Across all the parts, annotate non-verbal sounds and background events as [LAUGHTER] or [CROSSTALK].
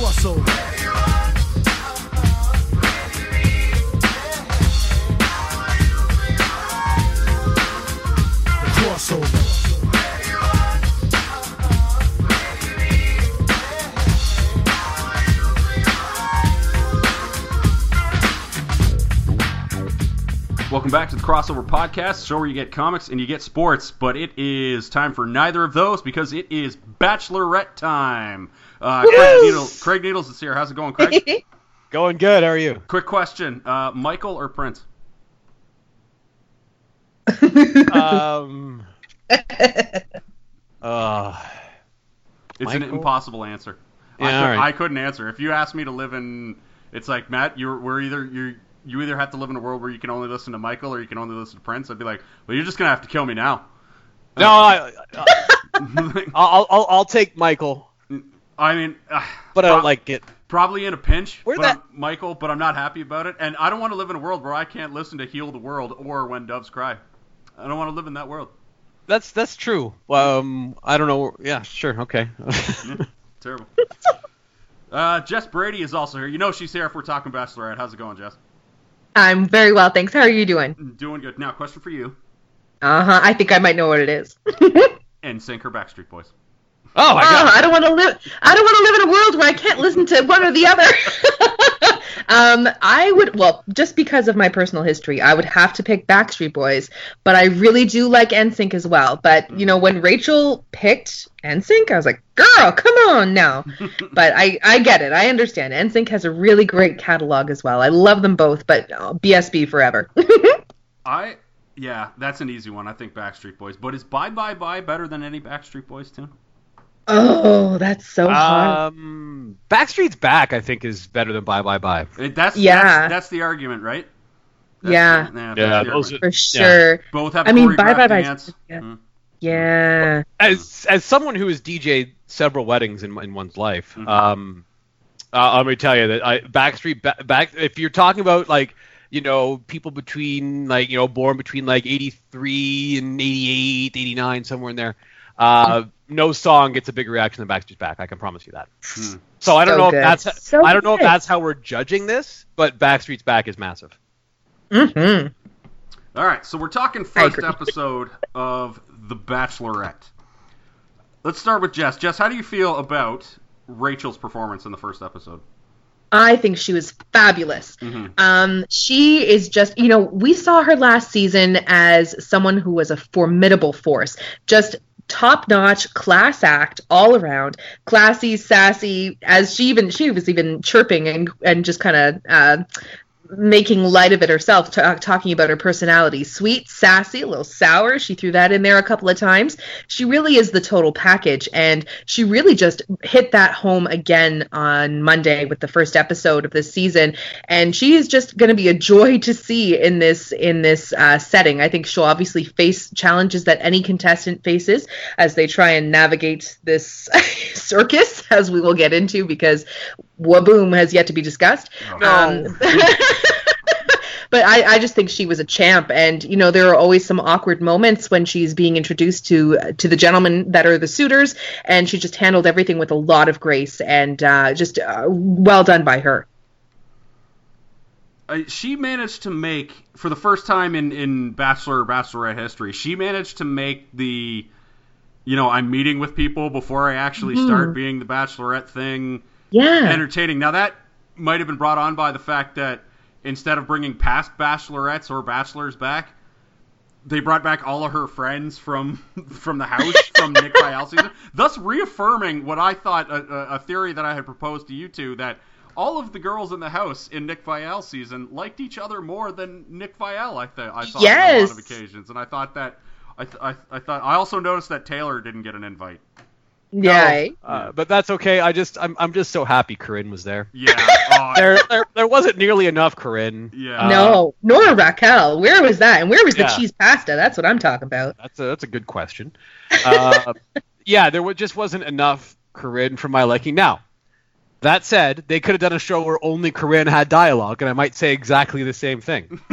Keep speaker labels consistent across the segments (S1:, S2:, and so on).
S1: crossover.
S2: Welcome back to the Crossover Podcast, show where you get comics and you get sports, but it is time for neither of those because it is Bachelorette time. Uh, Craig, Needles, Craig Needles is here. How's it going, Craig? [LAUGHS]
S3: Going good. How are you?
S2: Quick question: uh, Michael or Prince?
S3: Um. [LAUGHS] uh,
S2: It's an impossible answer. I, could,
S3: all right.
S2: I couldn't answer. If you asked me to live in, it's like Matt, you're we're either you you either have to live in a world where you can only listen to Michael or you can only listen to Prince. I'd be like, well, you're just gonna have to kill me now.
S3: no, I, [LAUGHS] I'll, I'll I'll take Michael,
S2: I mean, uh,
S3: but I don't like it.
S2: Probably in a pinch,
S3: Where
S2: but
S3: that-
S2: I'm- Michael, but I'm not happy about it, and I don't want to live in a world where I can't listen to "Heal the World" or "When Doves Cry." I don't want to live in that world.
S3: That's that's true. Um, I don't know. Yeah, sure. Okay. [LAUGHS]
S2: Terrible. uh, Jess Brady is also here. You know she's here if we're talking Bachelorette. How's it going, Jess?
S4: I'm very well, thanks. How are you doing?
S2: Doing good. Now, question for you:
S4: Uh huh. I think I might know what it is. [LAUGHS]
S2: NSYNC or Backstreet Boys?
S3: Oh my
S4: Oh,
S3: god.
S4: I don't want to live. I don't want to live in a world where I can't listen to one or the other. [LAUGHS] um, I would. Well, just because of my personal history, I would have to pick Backstreet Boys. But I really do like NSYNC as well. But you know, when Rachel picked NSYNC, I was like, "Girl, come on now." [LAUGHS] but I, I get it. I understand. NSYNC has a really great catalog as well. I love them both. But uh, BSB forever. [LAUGHS]
S2: I yeah, that's an easy one. I think Backstreet Boys. But is Bye Bye Bye better than any Backstreet Boys tune?
S4: Oh, that's so hard.
S3: Um, Backstreet's Back, I think, is better than Bye Bye Bye.
S2: It, that's
S4: Yeah.
S2: That's, that's the argument, right? That's
S4: Yeah.
S2: the- that's
S3: Yeah, those
S2: argument.
S4: For sure.
S2: both have
S4: I mean, Bye Bye Bye. Yeah.
S2: Mm.
S4: Yeah.
S3: As as someone who has DJed several weddings in in one's life,
S2: Mhm.
S3: um, uh, let me tell you that I, Backstreet ba- back. If you're talking about like you know people between like you know born between like 83 and 88, 89, somewhere in there, uh, no song gets a bigger reaction than Backstreet's Back. I can promise you that.
S2: Hmm.
S3: So I don't
S4: So
S3: know
S4: good.
S3: if that's
S4: So
S3: I don't know if that's how we're judging this, but Backstreet's Back is massive.
S4: hmm
S2: All right, so we're talking first episode of The Bachelorette. Let's start with Jess. Jess, how do you feel about Rachel's performance in the first episode?
S4: I think she was fabulous.
S2: Mhm.
S4: Um, she is just, you know, we saw her last season as someone who was a formidable force, just top notch class act all around, classy, sassy. As she even she was even chirping and and just kind of. Uh, making light of it herself, ta talking about her personality. Sweet, sassy, a little sour. She threw that in there a couple of times. She really is the total package, and she really just hit that home again on Monday with the first episode of this season. And she is just going to be a joy to see in this in this uh, setting. I think she'll obviously face challenges that any contestant faces as they try and navigate this [LAUGHS] circus, as we will get into, because Whaboom has yet to be discussed. Um, [LAUGHS] but I, I just think she was a champ, and you know there are always some awkward moments when she's being introduced to to the gentlemen that are the suitors, and she just handled everything with a lot of grace and uh, just uh, well done by her.
S2: Uh, she managed to make, for the first time in, in Bachelor or Bachelorette history, she managed to make the, you know, I'm meeting with people before I actually
S4: Mhm.
S2: start being the Bachelorette thing
S4: Yeah,
S2: entertaining. Now, that might have been brought on by the fact that instead of bringing past Bachelorettes or Bachelors back, they brought back all of her friends from [LAUGHS] from the house from Nick [LAUGHS] Viall season, thus reaffirming what I thought a, a, theory that I had proposed to you two that all of the girls in the house in Nick Viall season liked each other more than Nick Viall. I th- I thought on a lot of occasions, and I thought that I, th- I, I thought I also noticed that Taylor didn't get an invite.
S4: Yeah. eh?
S3: Uh, but that's okay. I just I'm I'm just so happy Corinne was there.
S2: Yeah, oh, [LAUGHS]
S3: There there, there wasn't nearly enough Corinne.
S2: Yeah.
S3: Uh,
S4: no, nor Raquel. Where was that? And where was the
S3: Yeah.
S4: cheese pasta? That's what I'm talking about.
S3: That's a that's a good question. Uh, [LAUGHS] yeah, there wa- just wasn't enough Corinne for my liking. Now, that said, they could have done a show where only Corinne had dialogue, and I might say exactly the same thing. [LAUGHS]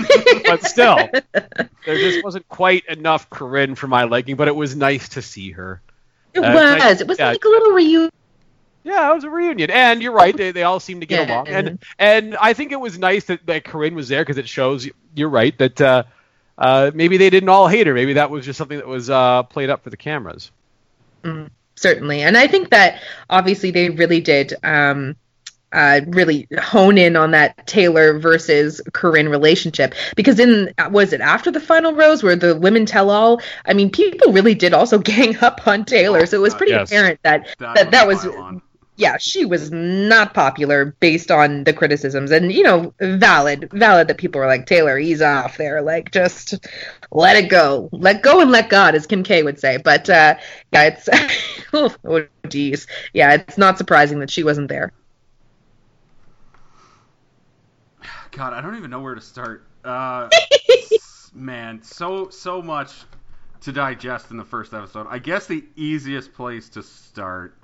S3: but still, there just wasn't quite enough Corinne for my liking. But it was nice to see her.
S4: It
S3: Uh,
S4: was.
S3: like-
S4: it was
S3: yeah.
S4: like a little reunion.
S3: Yeah, it was a reunion, and you're right. They, they all seem to get
S4: Yeah.
S3: along, and and I think it was nice that, that Corinne was there because it shows you're right that uh, uh, maybe they didn't all hate her. Maybe that was just something that was uh, played up for the cameras.
S4: certainly and i think that obviously they really did um uh, really hone in on that Taylor versus Corinne relationship because in was it after the final rose where the women tell all? I mean, people really did also [LAUGHS] gang up on Taylor, so it was pretty
S3: Yes.
S4: apparent that that, that was
S2: pile on.
S4: yeah, she was not popular based on the criticisms, and you know, valid, valid that people were like Taylor, ease off there, like just let it go, let go and let God, as Kim K would say. But uh, yeah, it's [LAUGHS] oh geez, yeah, it's not surprising that she wasn't there.
S2: God, I don't even know where to start. Uh, [LAUGHS] man, so so much to digest in the first episode. I guess the easiest place to start,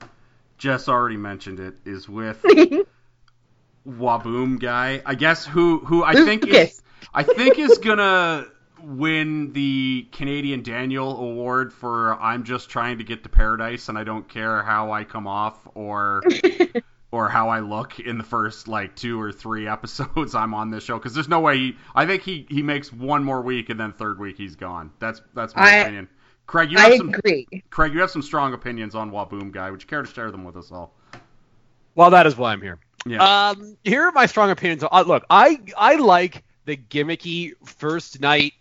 S2: Jess already mentioned it, is with [LAUGHS] Whaboom guy. I guess who who I think is I think is gonna win the Canadian Daniel Award for I'm just trying to get to paradise and I don't care how I come off or [LAUGHS] or how I look in the first like two or three [LAUGHS] episodes I'm on this show because there's no way he I think he he makes one more week and then third week he's gone. That's that's my
S4: I-
S2: opinion. Craig, you have
S4: I
S2: some
S4: agree.
S2: Craig, you have some strong opinions on Whaboom guy. Would you care to share them with us all?
S3: Well, that is why I'm here.
S2: Yeah.
S3: Um, here are my strong opinions. Uh, look, I I like the gimmicky first night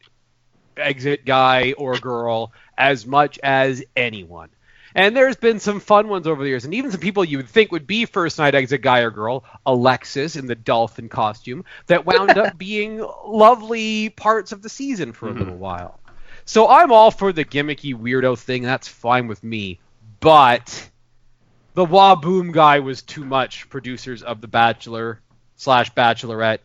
S3: exit guy or girl as much as anyone. And there's been some fun ones over the years, and even some people you would think would be first night exit guy or girl, Alexis in the dolphin costume, that wound up [LAUGHS] being lovely parts of the season for a
S2: Mhm.
S3: little while. So I'm all for the gimmicky weirdo thing. That's fine with me. But the Whaboom guy was too much. Producers of The Bachelor slash Bachelorette,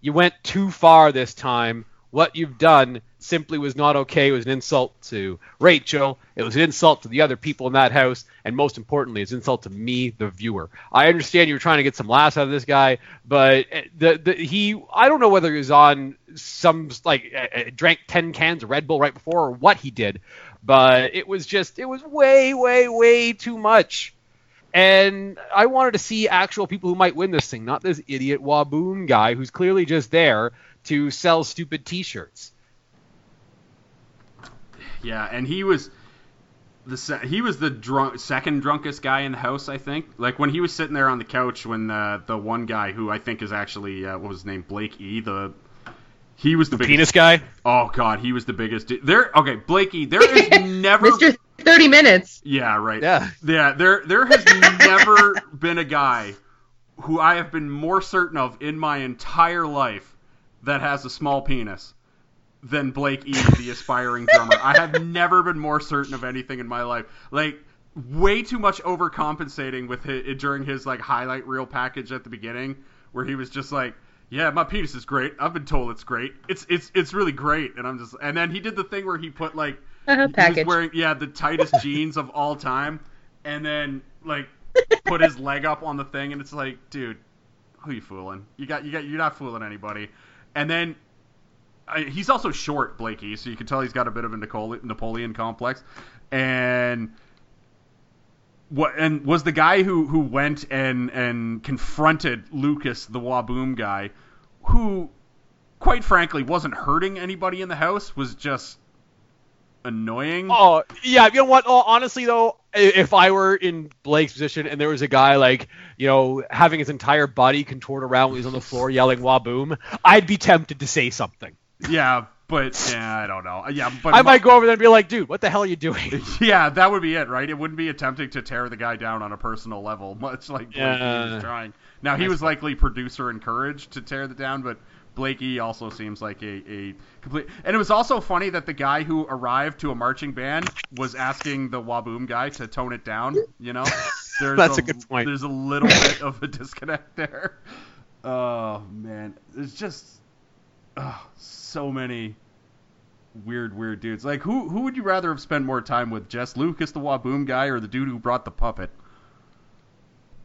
S3: you went too far this time. What you've done simply was not okay. It was an insult to Rachel. It was an insult to the other people in that house, and most importantly, it's an insult to me, the viewer. I understand you were trying to get some laughs out of this guy, but uh, the, the he I don't know whether he was on some like uh, drank ten cans of Red Bull right before or what he did, but it was just it was way way way too much. And I wanted to see actual people who might win this thing, not this idiot Whaboom guy who's clearly just there to sell stupid T-shirts.
S2: Yeah, and he was the se- he was the drunk second drunkest guy in the house, I think. Like when he was sitting there on the couch when the the one guy who I think is actually uh, what was his name Blake E the he was the, biggest.
S3: Penis guy.
S2: Oh god, he was the biggest. There okay, Blakey. E. There is [LAUGHS] never
S4: Mr. 30 minutes.
S2: Yeah, right.
S3: Yeah.
S2: Yeah, there there has never been a guy who I have been more certain of in my entire life that has a small penis than Blake E, the aspiring drummer. I have never been more certain of anything in my life. Like way too much overcompensating with his, during his like highlight reel package at the beginning where he was just like yeah, my penis is great. I've been told it's great. It's it's it's really great, and I'm just. And then he did the thing where he put like he was
S4: package.
S2: wearing yeah the tightest [LAUGHS] jeans of all time, and then like [LAUGHS] put his leg up on the thing, and it's like, dude, who you fooling? You got you got you're not fooling anybody. And then I, he's also short, Blakey, so you can tell he's got a bit of a Napoleon complex. And what and was the guy who who went and and confronted Lucas, the Whaboom guy, who quite frankly wasn't hurting anybody in the house, was just annoying.
S3: Oh yeah, you know what? Oh, honestly though, if I were in Blake's position and there was a guy like you know having his entire body contort around when he's on the floor yelling "Whaboom," I'd be tempted to say something.
S2: Yeah, but yeah, I don't know. Uh, yeah, but
S3: I might go over there and be like, "Dude, what the hell are you doing?" [LAUGHS]
S2: Yeah, that would be it, right? It wouldn't be attempting to tear the guy down on a personal level, [LAUGHS] much like Blake
S3: Yeah.
S2: was trying. Now he was likely producer encouraged to tear the down, but Blakey also seems like a, a complete. And it was also funny that the guy who arrived to a marching band was asking the Whaboom guy to tone it down. You know, [LAUGHS] there's
S3: That's a good point.
S2: There's a little bit of a disconnect there. Oh man, there's just oh, so many weird, weird dudes. Like, who who would you rather have spent more time with, Jess Lucas, the Waboom guy, or the dude who brought the puppet?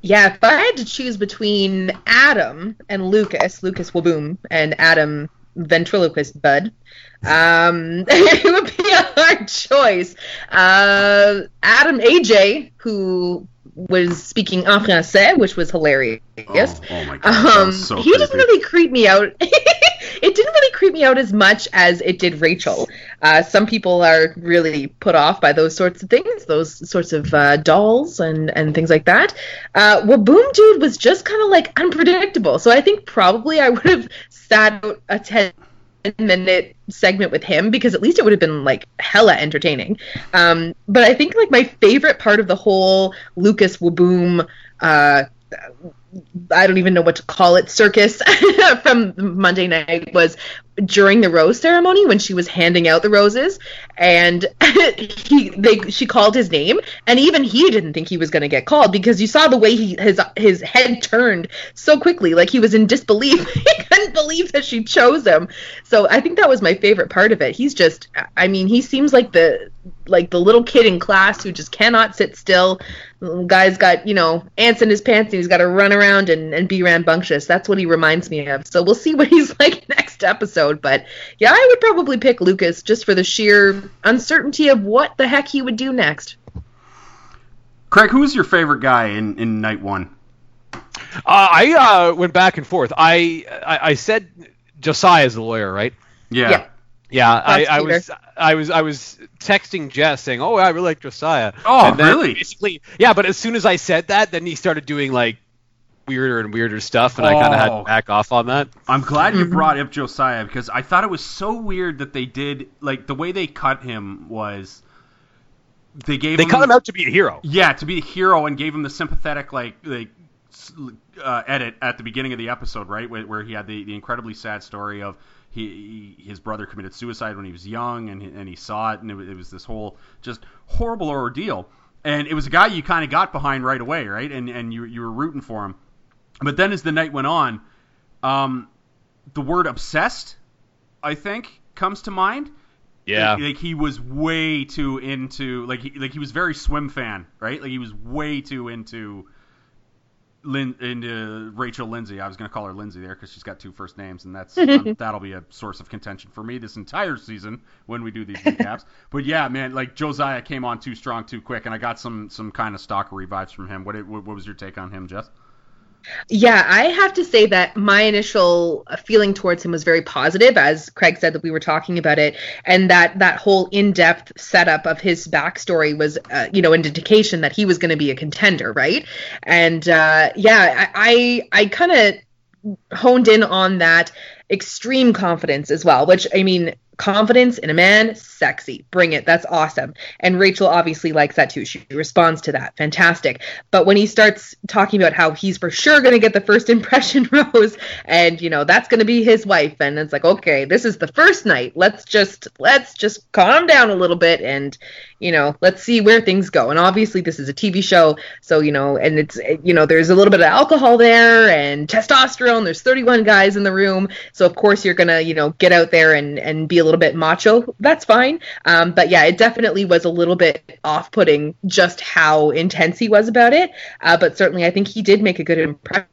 S4: Yeah, if I had to choose between Adam and Lucas, Lucas Whaboom, and Adam ventriloquist Bud, um, [LAUGHS] it would be a hard choice. Uh, Adam AJ, who was speaking en français, which was hilarious.
S2: Oh, oh my god,
S4: Um,
S2: so
S4: he
S2: didn't
S4: really creep me out. [LAUGHS] it didn't really creep me out as much as it did Rachel. Uh, some people are really put off by those sorts of things, those sorts of uh, dolls and, and things like that. Uh, well, Boom Dude was just kind of like unpredictable. So I think probably I would have sat out a 10 minute segment with him because at least it would have been like hella entertaining. Um, but I think like my favorite part of the whole Lucas Whaboom uh, I don't even know what to call it circus [LAUGHS] from Monday night was during the rose ceremony when she was handing out the roses and [LAUGHS] he they she called his name and even he didn't think he was going to get called because you saw the way he his his head turned so quickly like he was in disbelief. [LAUGHS] He couldn't believe that she chose him. So I think that was my favorite part of it. He's just I mean he seems like the like the little kid in class who just cannot sit still guy's got you know ants in his pants and he's got to run around and, and be rambunctious that's what he reminds me of so we'll see [LAUGHS] what he's like next episode but yeah i would probably pick lucas just for the sheer uncertainty of what the heck he would do next
S2: Craig, who's your favorite guy in, in night one?
S3: Uh, I uh, went back and forth. I, I I said Josiah is the lawyer, right?
S2: Yeah.
S4: Yeah.
S3: Yeah, I, I was I was I was texting Jess saying, "Oh, I really like Josiah."
S2: Oh,
S3: And then
S2: really?
S3: Basically, yeah. But as soon as I said that, then he started doing like weirder and weirder stuff, and I kind of had
S2: Oh.
S3: to back off on that.
S2: I'm glad
S4: Mm-hmm.
S2: you brought up Josiah because I thought it was so weird that they did like the way they cut him was they gave
S3: They
S2: him,
S3: cut him out to be a hero.
S2: yeah to be a hero and gave him the sympathetic like like uh, edit at the beginning of the episode right where, where he had the, the incredibly sad story of he, he his brother committed suicide when he was young and he, and he saw it and it was, it was this whole just horrible ordeal and it was a guy you kind of got behind right away right and and you you were rooting for him but then as the night went on um the word obsessed I think comes to mind
S3: Yeah.
S2: like, like, he was way too into like he like he was very swim fan, right? Like he was way too into Lin, into Rachel Lindsay. I was gonna call her Lindsay there because she's got two first names, and that's [LAUGHS] um, that'll be a source of contention for me this entire season when we do these recaps. [LAUGHS] but yeah, man, like Josiah came on too strong too quick, and I got some some kind of stalkery vibes from him. What what, what was your take on him, Jess?
S4: Yeah, I have to say that my initial feeling towards him was very positive, as Craig said that we were talking about it, and that that whole in-depth setup of his backstory was, uh, you know, an indication that he was going to be a contender, right? And uh, yeah, I I, I kind of honed in on that extreme confidence as well, which I mean, confidence in a man, sexy. Bring it. That's awesome. And Rachel obviously likes that too. She responds to that. Fantastic. But when he starts talking about how he's for sure going to get the first [LAUGHS] impression rose and, you know, that's going to be his wife and it's like, okay, this is the first night. Let's just let's just calm down a little bit and, you know, let's see where things go. And obviously this is a TV show, so, you know, and it's you know, there's a little bit of alcohol there and testosterone. There's 31 guys in the room. So of course you're going to, you know, get out there and and be a little bit macho. That's fine. Um, but yeah, it definitely was a little bit off-putting just how intense he was about it. Uh, but certainly I think he did make a good impression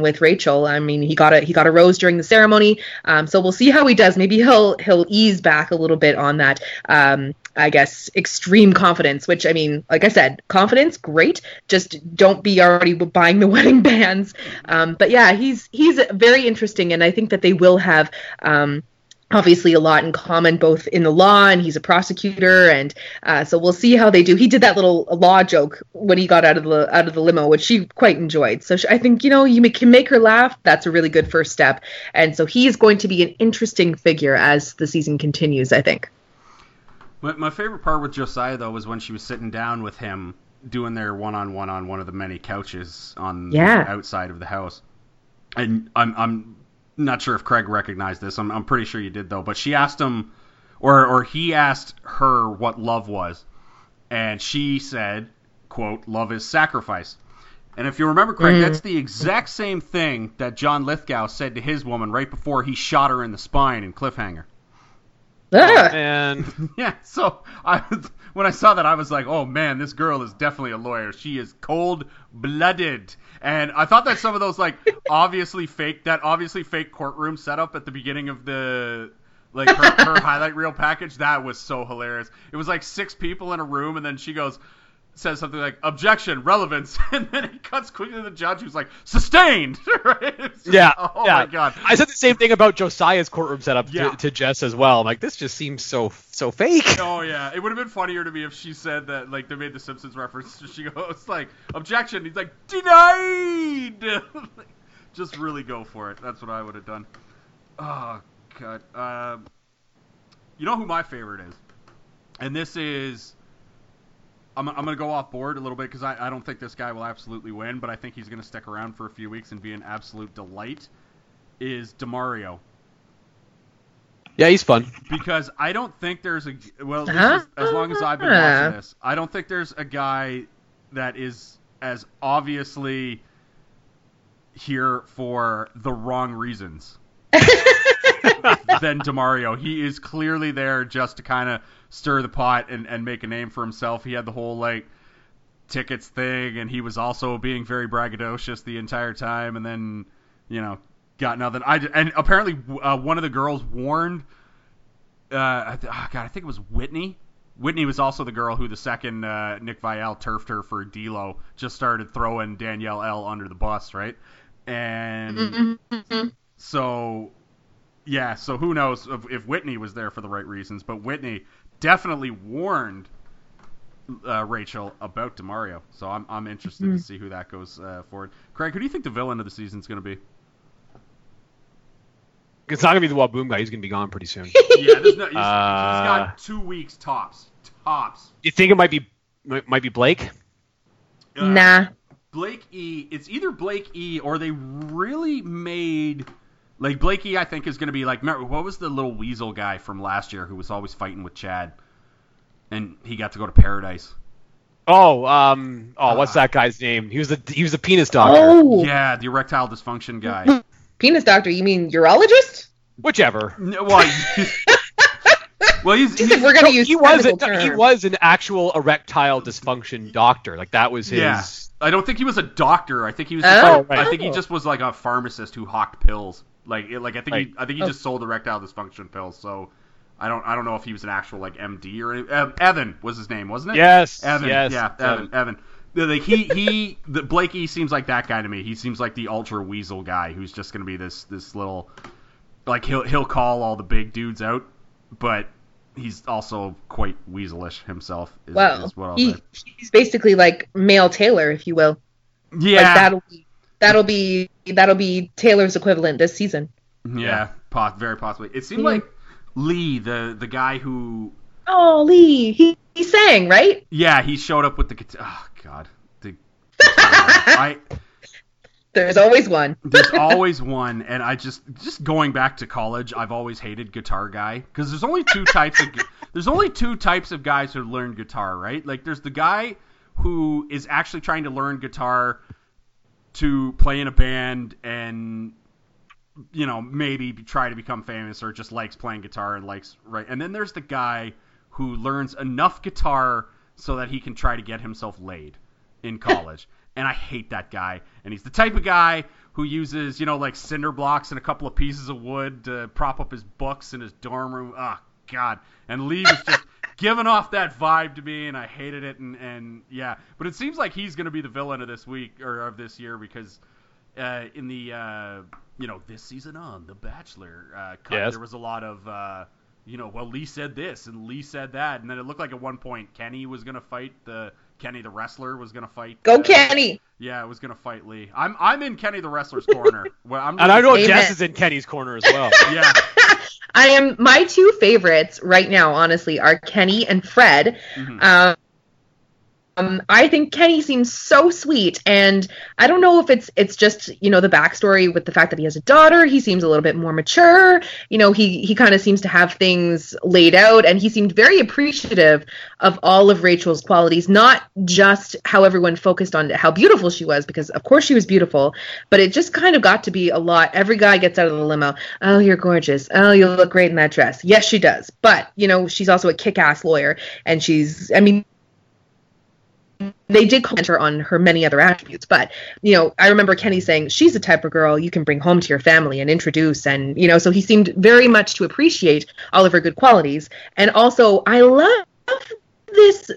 S4: with Rachel. I mean, he got a he got a rose during the ceremony. Um, so we'll see how he does. Maybe he'll he'll ease back a little bit on that. Um, I guess extreme confidence, which I mean, like I said, confidence, great. Just don't be already buying the [LAUGHS] wedding bands. Um, but yeah, he's he's very interesting, and I think that they will have. Obviously a lot in common both in the law and he's a prosecutor and uh, so we'll see how they do. He did that little law joke when he got out of the out of the limo which she quite enjoyed. So she, i think you know you can make her laugh. That's a really good first step. And so he is going to be an interesting figure as the season continues i think.
S2: My, my favorite part with Josiah though was when she was sitting down with him doing their one-on-one on one of the many couches on
S4: Yeah.
S2: the outside of the house. And I'm I'm not sure if Craig recognized this. I'm I'm pretty sure you did though. But she asked him, or or he asked her what love was, and she said, "quote Love is sacrifice." And if you remember, Craig, that's the exact same thing that John Lithgow said to his woman right before he shot her in the spine in Cliffhanger.
S4: Ah!
S3: And [LAUGHS]
S2: Yeah, so I was- when I saw that, I was like, "Oh man, this girl is definitely a lawyer. She is cold blooded." And I thought that some of those like [LAUGHS] obviously fake that obviously fake courtroom setup at the beginning of the like her, her [LAUGHS] highlight reel package that was so hilarious. It was like six people in a room, and then she goes. Says something like objection, relevance, [LAUGHS] and then it cuts quickly to the judge who's like sustained. [LAUGHS] right? Just-
S3: Yeah. [LAUGHS]
S2: Oh
S3: yeah.
S2: my god.
S3: I said the same thing about Josiah's courtroom setup
S2: Yeah.
S3: to, to Jess as well. I'm like, this just seems so so fake.
S2: Oh yeah, it would have been funnier to me if she said that like they made the Simpsons reference. She goes like objection. He's like denied. Just really go for it. That's what I would have done. Oh god. Um, you know who my favorite is, and this is. I'm, I'm going to go off board a little bit because I, I don't think this guy will absolutely win, but I think he's going to stick around for a few weeks and be an absolute delight. Is Demario
S3: Yeah, he's fun.
S2: because I don't think there's a well, at least
S4: Huh?
S2: as, as long as I've been uh-huh. watching this, I don't think there's a guy that is as obviously here for the wrong reasons [LAUGHS] than Demario. He is clearly there just to kind of stir the pot and, and make a name for himself. He had the whole like tickets thing, and he was also being very braggadocious the entire time, and then you know got nothing. I and apparently uh, one of the girls warned. Uh, oh God, I think it was Whitney. Whitney was also the girl who the second uh, Nick Viall turfed her for D'Lo. Just started throwing Danielle L under the bus, right? And so, yeah. So who knows if, if Whitney was there for the right reasons? But Whitney definitely warned uh, Rachel about Demario. So I'm I'm interested to see who that goes uh, forward. Craig, who do you think the villain of the season is going to be?
S3: It's not gonna be the Whaboom guy. He's gonna be gone pretty soon. [LAUGHS]
S2: Yeah, there's no. He's, he's
S3: Uh,
S2: got two weeks tops. Tops.
S3: you think it might be might might be Blake?
S2: Uh,
S4: nah.
S2: Blake E. It's either Blake E. or they really made like Blake I think is going to be like remember, what was the little weasel guy from last year who was always fighting with Chad, and he got to go to paradise.
S3: Oh, um, oh, what's
S2: Ah.
S3: that guy's name? He was the he was the penis doctor.
S4: Oh,
S2: Yeah, the erectile dysfunction guy. [LAUGHS]
S4: penis doctor. You mean urologist?
S3: Whichever.
S2: No, well, [LAUGHS] well, he's,
S4: Just
S2: he's
S4: if we're gonna
S3: No,
S4: use
S3: he was a,
S4: technical
S3: he was an actual erectile dysfunction doctor. Like that was his.
S2: yeah. I don't think he was a doctor. I think he was.
S4: Oh,
S2: Just like,
S3: right.
S2: I think he just was like a pharmacist who hawked pills. Like, it- like I think he, I think he
S4: Oh.
S2: just sold erectile dysfunction pills. So, I don't, I don't know if he was an actual like MD or any, Ev- Evan was his name, wasn't it?
S3: Yes.
S2: Evan.
S3: Yes.
S2: Yeah, Evan. Evan. The- Like he, he, [LAUGHS] the Blakey seems like that guy to me. He seems like the ultra weasel guy who's just gonna be this, this little, like he'll, he'll call all the big dudes out, but he's also quite weaselish himself. Is,
S4: Well,
S2: is what
S4: he, he's basically like male Taylor, if you will.
S2: Yeah.
S4: Like that'll be that'll be that'll be Taylor's equivalent this season. Mm-hmm.
S2: Yeah, po- very possibly. It seemed
S4: Yeah.
S2: like Lee, the the guy who,
S4: Oh, Lee, he, he sang right.
S2: yeah, he showed up with the guitar. Oh God, the [LAUGHS] I
S4: There's always one. [LAUGHS]
S2: there's always [LAUGHS] one, and I just just going back to college, I've always hated guitar guy because there's only two types of there's only two types of guys who learn guitar, right? Like there's the guy who is actually trying to learn guitar to play in a band and you know maybe try to become famous or just likes playing guitar and likes right? And then there's the guy who learns enough guitar so that he can try to get himself laid in [LAUGHS] college. And i hate that guy. And he's the type of guy who uses you know like cinder blocks and a couple of pieces of wood to prop up his books in his dorm room. Oh god. And lee was just [LAUGHS] giving off that vibe to me and i hated it and, and yeah but it seems like he's going to be the villain of this week or of this year because uh, in the uh, you know this season on The Bachelor uh, cut,
S3: Yes.
S2: there was a lot of uh, you know well Lee said this and Lee said that and then it looked like at one point Kenny was gonna fight the Kenny the wrestler was gonna fight
S4: Go
S2: uh,
S4: Kenny.
S2: yeah it was gonna fight Lee I'm I'm in Kenny the wrestler's corner [LAUGHS] well, I'm
S3: And I know
S4: Amen.
S3: Jess is in Kenny's corner as well. [LAUGHS]
S2: yeah [LAUGHS]
S4: I am my two favorites right now, honestly, are Kenny and Fred.
S2: Mhm.
S4: Um, um, I think Kenny seems so sweet, and I don't know if it's it's just you know the backstory with the fact that he has a daughter. He seems a little bit more mature. You know, he he kind of seems to have things laid out, and he seemed very appreciative of all of Rachel's qualities, not just how everyone focused on how beautiful she was, because of course she was beautiful, but it just kind of got to be a lot. Every guy gets out of the limo. Oh, you're gorgeous. Oh, you look great in that dress. Yes, she does. But you know, she's also a kick-ass lawyer, and she's. I mean they did comment her on her many other attributes, but you know, I remember Kenny saying she's the type of girl you can bring home to your family and introduce, and you know, so he seemed very much to appreciate all of her good qualities, and also I love this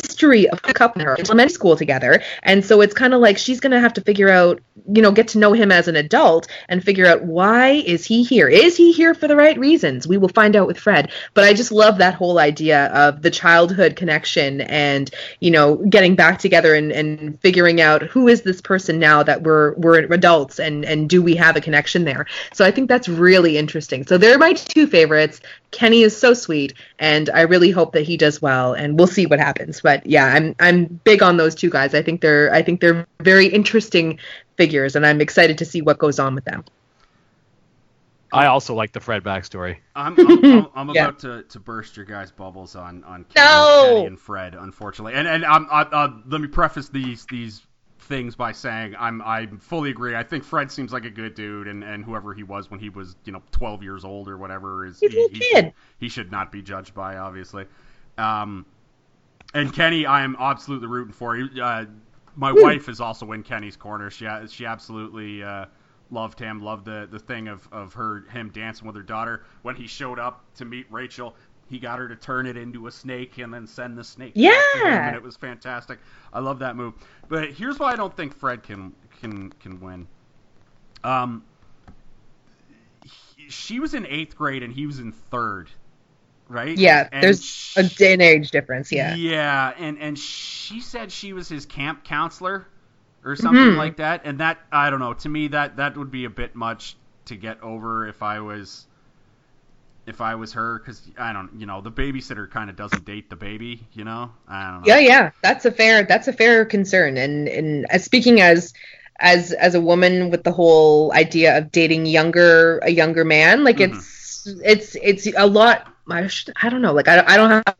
S4: history of a couple in elementary school together. And so it's kind of like she's going to have to figure out you know get to know him as an adult and figure out why is he here? Is he here for the right reasons? We will find out with fred. But i just love that whole idea of the childhood connection and you know getting back together and, and figuring out who is this person now that we're we're adults and and do we have a connection there? So i think that's really interesting. So they're my two favorites Kenny is so sweet, and I really hope that he does well, and we'll see what happens. But yeah, I'm I'm big on those two guys. I think they're I think they're very interesting figures, and I'm excited to see what goes on with them.
S3: I also like the Fred backstory.
S2: I'm, I'm, I'm, [LAUGHS] I'm
S4: Yeah.
S2: about to, to burst your guys' bubbles on on Kenny,
S4: No!
S2: Kenny and Fred, unfortunately. And and um, uh, uh, let me preface these these things by saying I'm I fully agree. I think Fred seems like a good dude, and, and whoever he was when he was you know 12 years old or whatever is
S4: He's a
S2: he, he
S4: kid.
S2: should, he should not be judged by obviously. Um, and Kenny, I am absolutely rooting for. He, uh, my wife is also in Kenny's corner. She she absolutely uh, loved him. Loved the the thing of of her him dancing with her daughter when he showed up to meet Rachel. He got her to turn it into a snake and then send the snake. back to him,
S4: Yeah.
S2: and it was fantastic. I love that move. But here's why I don't think Fred can can can win. Um, he- she was in eighth grade and he was in third, right?
S4: Yeah,
S2: And
S4: there's
S2: sh-
S4: a day and age difference. Yeah.
S2: yeah, and and she said she was his camp counselor or something
S4: Mhm.
S2: like that, and that I don't know. To me, that that would be a bit much to get over if I was if I was her, because I don't, you know, the babysitter kind of doesn't date the baby, you know. I don't know.
S4: Yeah, yeah, that's a fair that's a fair concern. And and as speaking as as as a woman with the whole idea of dating younger a younger man, like
S2: Mhm.
S4: it's it's it's a lot. I, should, I don't know, like I, I don't have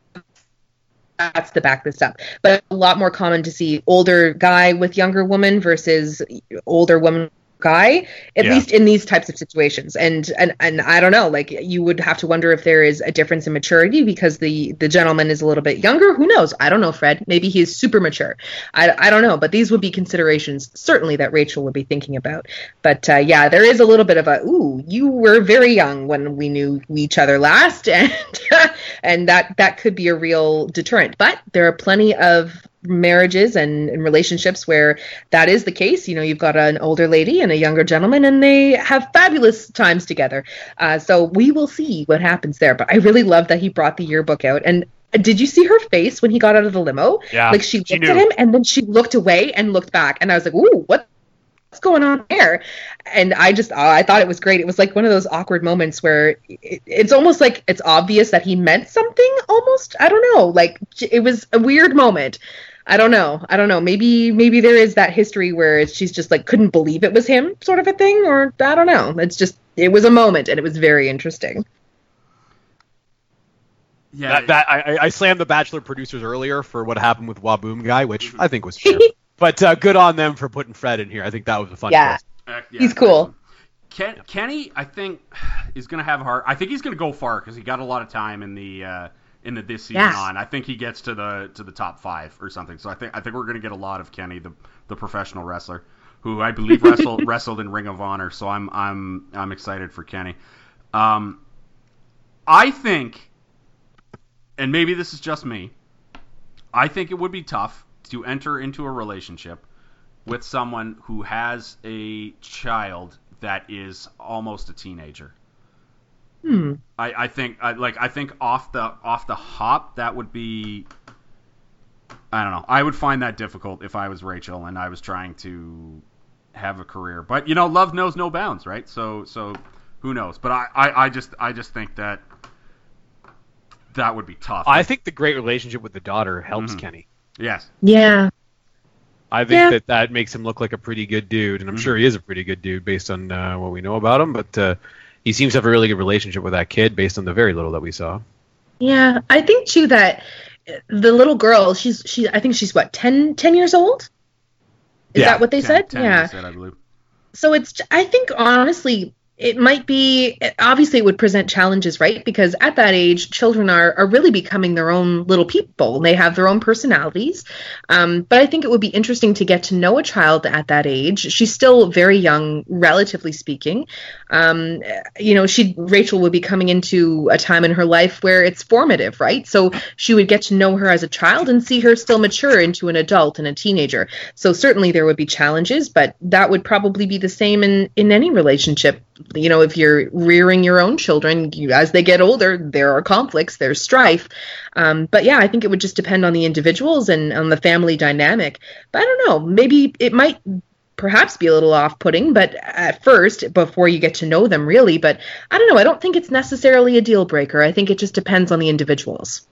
S4: that's to back this up, but a lot more common to see older guy with younger woman versus older woman guy at
S3: Yeah.
S4: least in these types of situations. And and and I don't know like you would have to wonder if there is a difference in maturity because the the gentleman is a little bit younger. Who knows? I don't know Fred. Maybe he is super mature. I, I don't know but these would be considerations certainly that Rachel would be thinking about. But uh, yeah there is a little bit of a ooh you were very young when we knew each other last [LAUGHS] and and that that could be a real deterrent. But there are plenty of marriages and, and relationships where that is the case. You know, you've got an older lady and a younger gentleman, and they have fabulous times together. Uh, so we will see what happens there. But I really love that he brought the yearbook out. And did you see her face when he got out of the limo?
S3: Yeah,
S4: like she looked
S3: she
S4: at him and then she looked away and looked back, and I was like, "Ooh, what?" What's going on there? And I just, uh, I thought it was great. It was like one of those awkward moments where it, it's almost like it's obvious that he meant something. Almost, I don't know. Like it was a weird moment. I don't know. I don't know. Maybe maybe there is that history where she's just like couldn't believe it was him, sort of a thing, or I don't know. It's just it was a moment, and it was very interesting.
S2: Yeah,
S3: That, that I, I- I slammed the Bachelor producers earlier for what happened with Whaboom guy, which I think was fair. [LAUGHS] but uh, good on them for putting Fred in here. I think that was a fun
S4: Yeah.
S2: Uh, yeah,
S4: He's cool.
S2: Ken, Kenny, I think, [SIGHS] is going to have a hard. I think he's going to go far because he got a lot of time in the uh, in the this season
S4: Yeah.
S2: on. I think he gets to the to the top five or something. So I think I think we're going to get a lot of Kenny, the the professional wrestler, who I believe wrestled [LAUGHS] wrestled in Ring of Honor. So I'm I'm I'm excited for Kenny. Um, I think, and maybe this is just me. I think it would be tough to enter into a relationship with someone who has a child that is almost a teenager.
S4: Hmm.
S2: I, I think I like I think off the off the hop that would be I don't know. I would find that difficult if I was Rachel and I was trying to have a career. But you know, love knows no bounds, right? So so who knows? But I, I, I just I just think that that would be tough.
S3: I think the great relationship with the daughter helps
S2: Mhm.
S3: Kenny.
S2: yes.
S4: Yeah.
S3: I think
S4: Yeah.
S3: that that makes him look like a pretty good dude, and I'm
S2: Mhm.
S3: sure he is a pretty good dude based on uh, what we know about him. But uh, he seems to have a really good relationship with that kid based on the very little that we saw.
S4: Yeah. I think too that the little girl, she's she. I think she's what 10, 10 years old. Is
S3: Yeah,
S4: that what they
S2: 10
S4: said?
S2: 10
S4: yeah.
S2: said, I believe.
S4: so it's i think honestly it might be obviously it would present challenges right? Because at that age children are, are really becoming their own little people. They have their own personalities. Um, but i think it would be interesting to get to know a child at that age. She's still very young relatively speaking. Um, you know she rachel would be coming into a time in her life where it's formative right? So she would get to know her as a child and see her still mature into an adult and a teenager. So certainly there would be challenges but that would probably be the same in in any relationship you know if you're rearing your own children you, as they get older there are conflicts there's strife um, but yeah i think it would just depend on the individuals and on the family dynamic but i don't know maybe it might perhaps be a little off-putting but at first before you get to know them really but i don't know i don't think it's necessarily a deal breaker i think it just depends on the individuals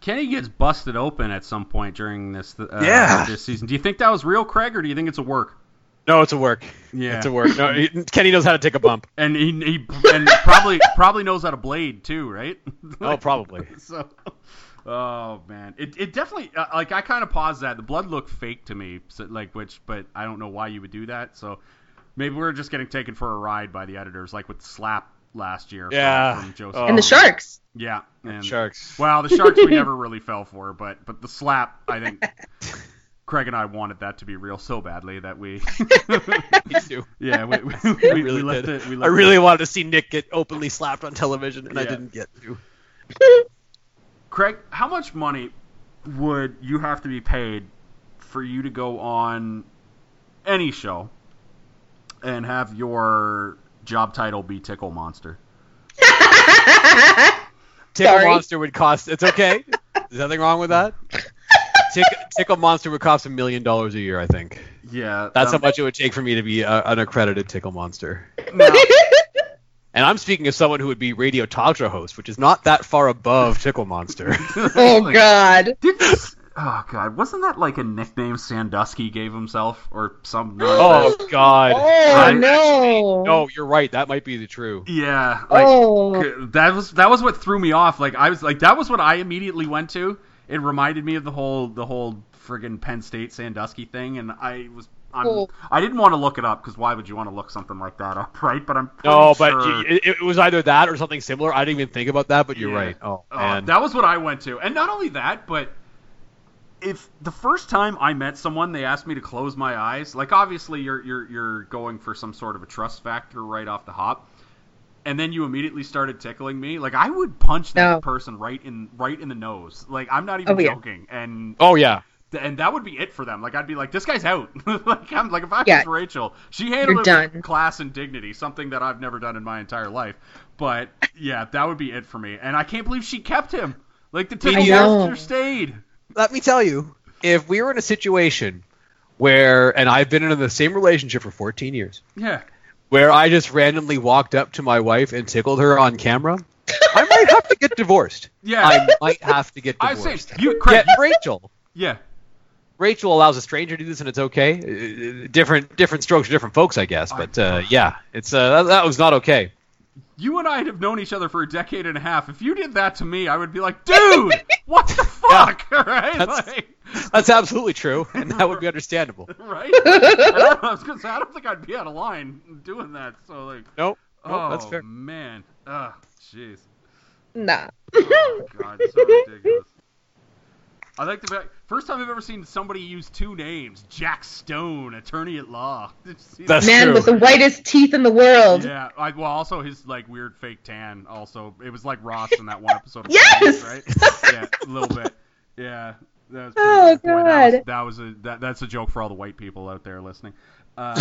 S2: Kenny gets busted open at some point during this uh,
S3: Yeah.
S2: this season. Do you think that was real, Craig, or do you think it's a work?
S3: No, it's a work.
S2: Yeah.
S3: It's a work. No, he, Kenny knows how to take a bump.
S2: And he, he and probably probably knows how to blade too, right? [LAUGHS]
S3: Oh, probably. [LAUGHS]
S2: so, oh man, it it definitely uh, like I kind of paused that. The blood looked fake to me, so, like which, but I don't know why you would do that. So maybe we're just getting taken for a ride by the editors, like with Slap last year.
S3: Yeah.
S2: From, Joseph.
S3: Oh.
S4: and the sharks
S2: Yeah. And,
S3: Sharks.
S2: Well, the sharks we [LAUGHS] never really fell for, but but the slap, I think. Craig and I wanted that to be real so badly that we, [LAUGHS]
S3: Me too. [LAUGHS]
S2: yeah, we, we, [LAUGHS]
S3: I
S2: we,
S3: really
S2: we left
S3: did.
S2: it. We
S3: I really
S2: it.
S3: wanted to see Nick get openly slapped on television, and I didn't get to.
S2: Craig, how much money would you have to be paid for you to go on any show and have your job title be Tickle Monster?
S3: Tickle
S4: Sorry.
S3: Monster would cost. It's okay. There's nothing wrong with that. Tick, Tickle Monster would cost a million dollars a year, I think.
S2: Yeah,
S3: That's
S2: um,
S3: how much it would take for me to be a, an accredited Tickle Monster.
S2: now-
S3: And I'm speaking as someone who would be radio talk show host, which is not that far above Tickle Monster. [LAUGHS] [LAUGHS]
S4: oh god
S2: Did this? Oh god, wasn't that like a nickname Sandusky gave himself or some? [GASPS]
S3: oh God.
S4: oh
S2: I-
S4: no
S3: No, you're right. That might be the true.
S2: Yeah, like
S4: oh
S2: that was that was what threw me off. Like I was like that was what I immediately went to. It reminded me of the whole the whole friggin' Penn State Sandusky thing, and I was I'm,
S4: Oh.
S2: I didn't want to look it up because why would you want to look something like that up, [LAUGHS] right? But I'm
S3: No, but
S2: sure-
S3: you- it, it was either that or something similar. I didn't even think about that, but you're
S2: Yeah.
S3: right. Oh,
S2: oh,
S3: man.
S2: that was what I went to, and not only that, but if the first time I met someone, they asked me to close my eyes, like obviously you're you're you're going for some sort of a trust factor right off the hop, and then you immediately started tickling me, like I would punch that
S4: No.
S2: person right in right in the nose, like I'm not even
S4: Oh, yeah.
S2: joking, and
S3: oh yeah.
S2: and that would be it for them. Like I'd be like, this guy's out. [LAUGHS] like I'm like if I
S4: Yeah.
S2: was Rachel, she handled
S4: You're
S2: it
S4: done.
S2: with class and dignity, something that I've never done in my entire life. But yeah, that would be it for me. And I can't believe she kept him. Like the tickle
S3: I
S4: know.
S2: monster stayed.
S3: Let me tell you, if we were in a situation where, and I've been in the same relationship for 14 years,
S2: Yeah.
S3: Where I just randomly walked up to my wife and tickled her on camera, I might have to get divorced.
S2: Yeah.
S3: I might have to get [LAUGHS] divorced.
S2: I say you, Craig.
S3: Get Rachel.
S2: yeah.
S3: Rachel allows a stranger to do this, and it's okay. Uh, Different, different strokes for different folks, I guess. But uh, yeah, it's uh, that, that was not okay.
S2: You and I have known each other for a decade and a half. If you did that to me, I would be like, dude, [LAUGHS] what the fuck? [LAUGHS] right?
S3: That's-
S2: Like,
S3: That's absolutely true, and that would be understandable. [LAUGHS]
S2: right? I don't, I was gonna say, I don't think I'd be out of line doing that. So like,
S3: Nope.
S2: oh
S3: that's fair.
S2: man, ah, jeez.
S4: nah
S2: Oh god, so ridiculous. I like the fact first time I've ever seen somebody use two names: Jack Stone, attorney at law. [LAUGHS] Did you?
S3: That's
S4: man
S3: true.
S4: with the whitest teeth in the world
S2: Yeah, I, well, also his like weird fake tan. Also, it was like Ross in that one episode. Of [LAUGHS]
S4: Yes!
S2: Friends, right? Yeah, a little bit. Yeah, that was pretty [LAUGHS]
S4: Oh,
S2: good. Boy, that was,
S4: God.
S2: that was a that, that's a joke for all the white people out there listening. Uh,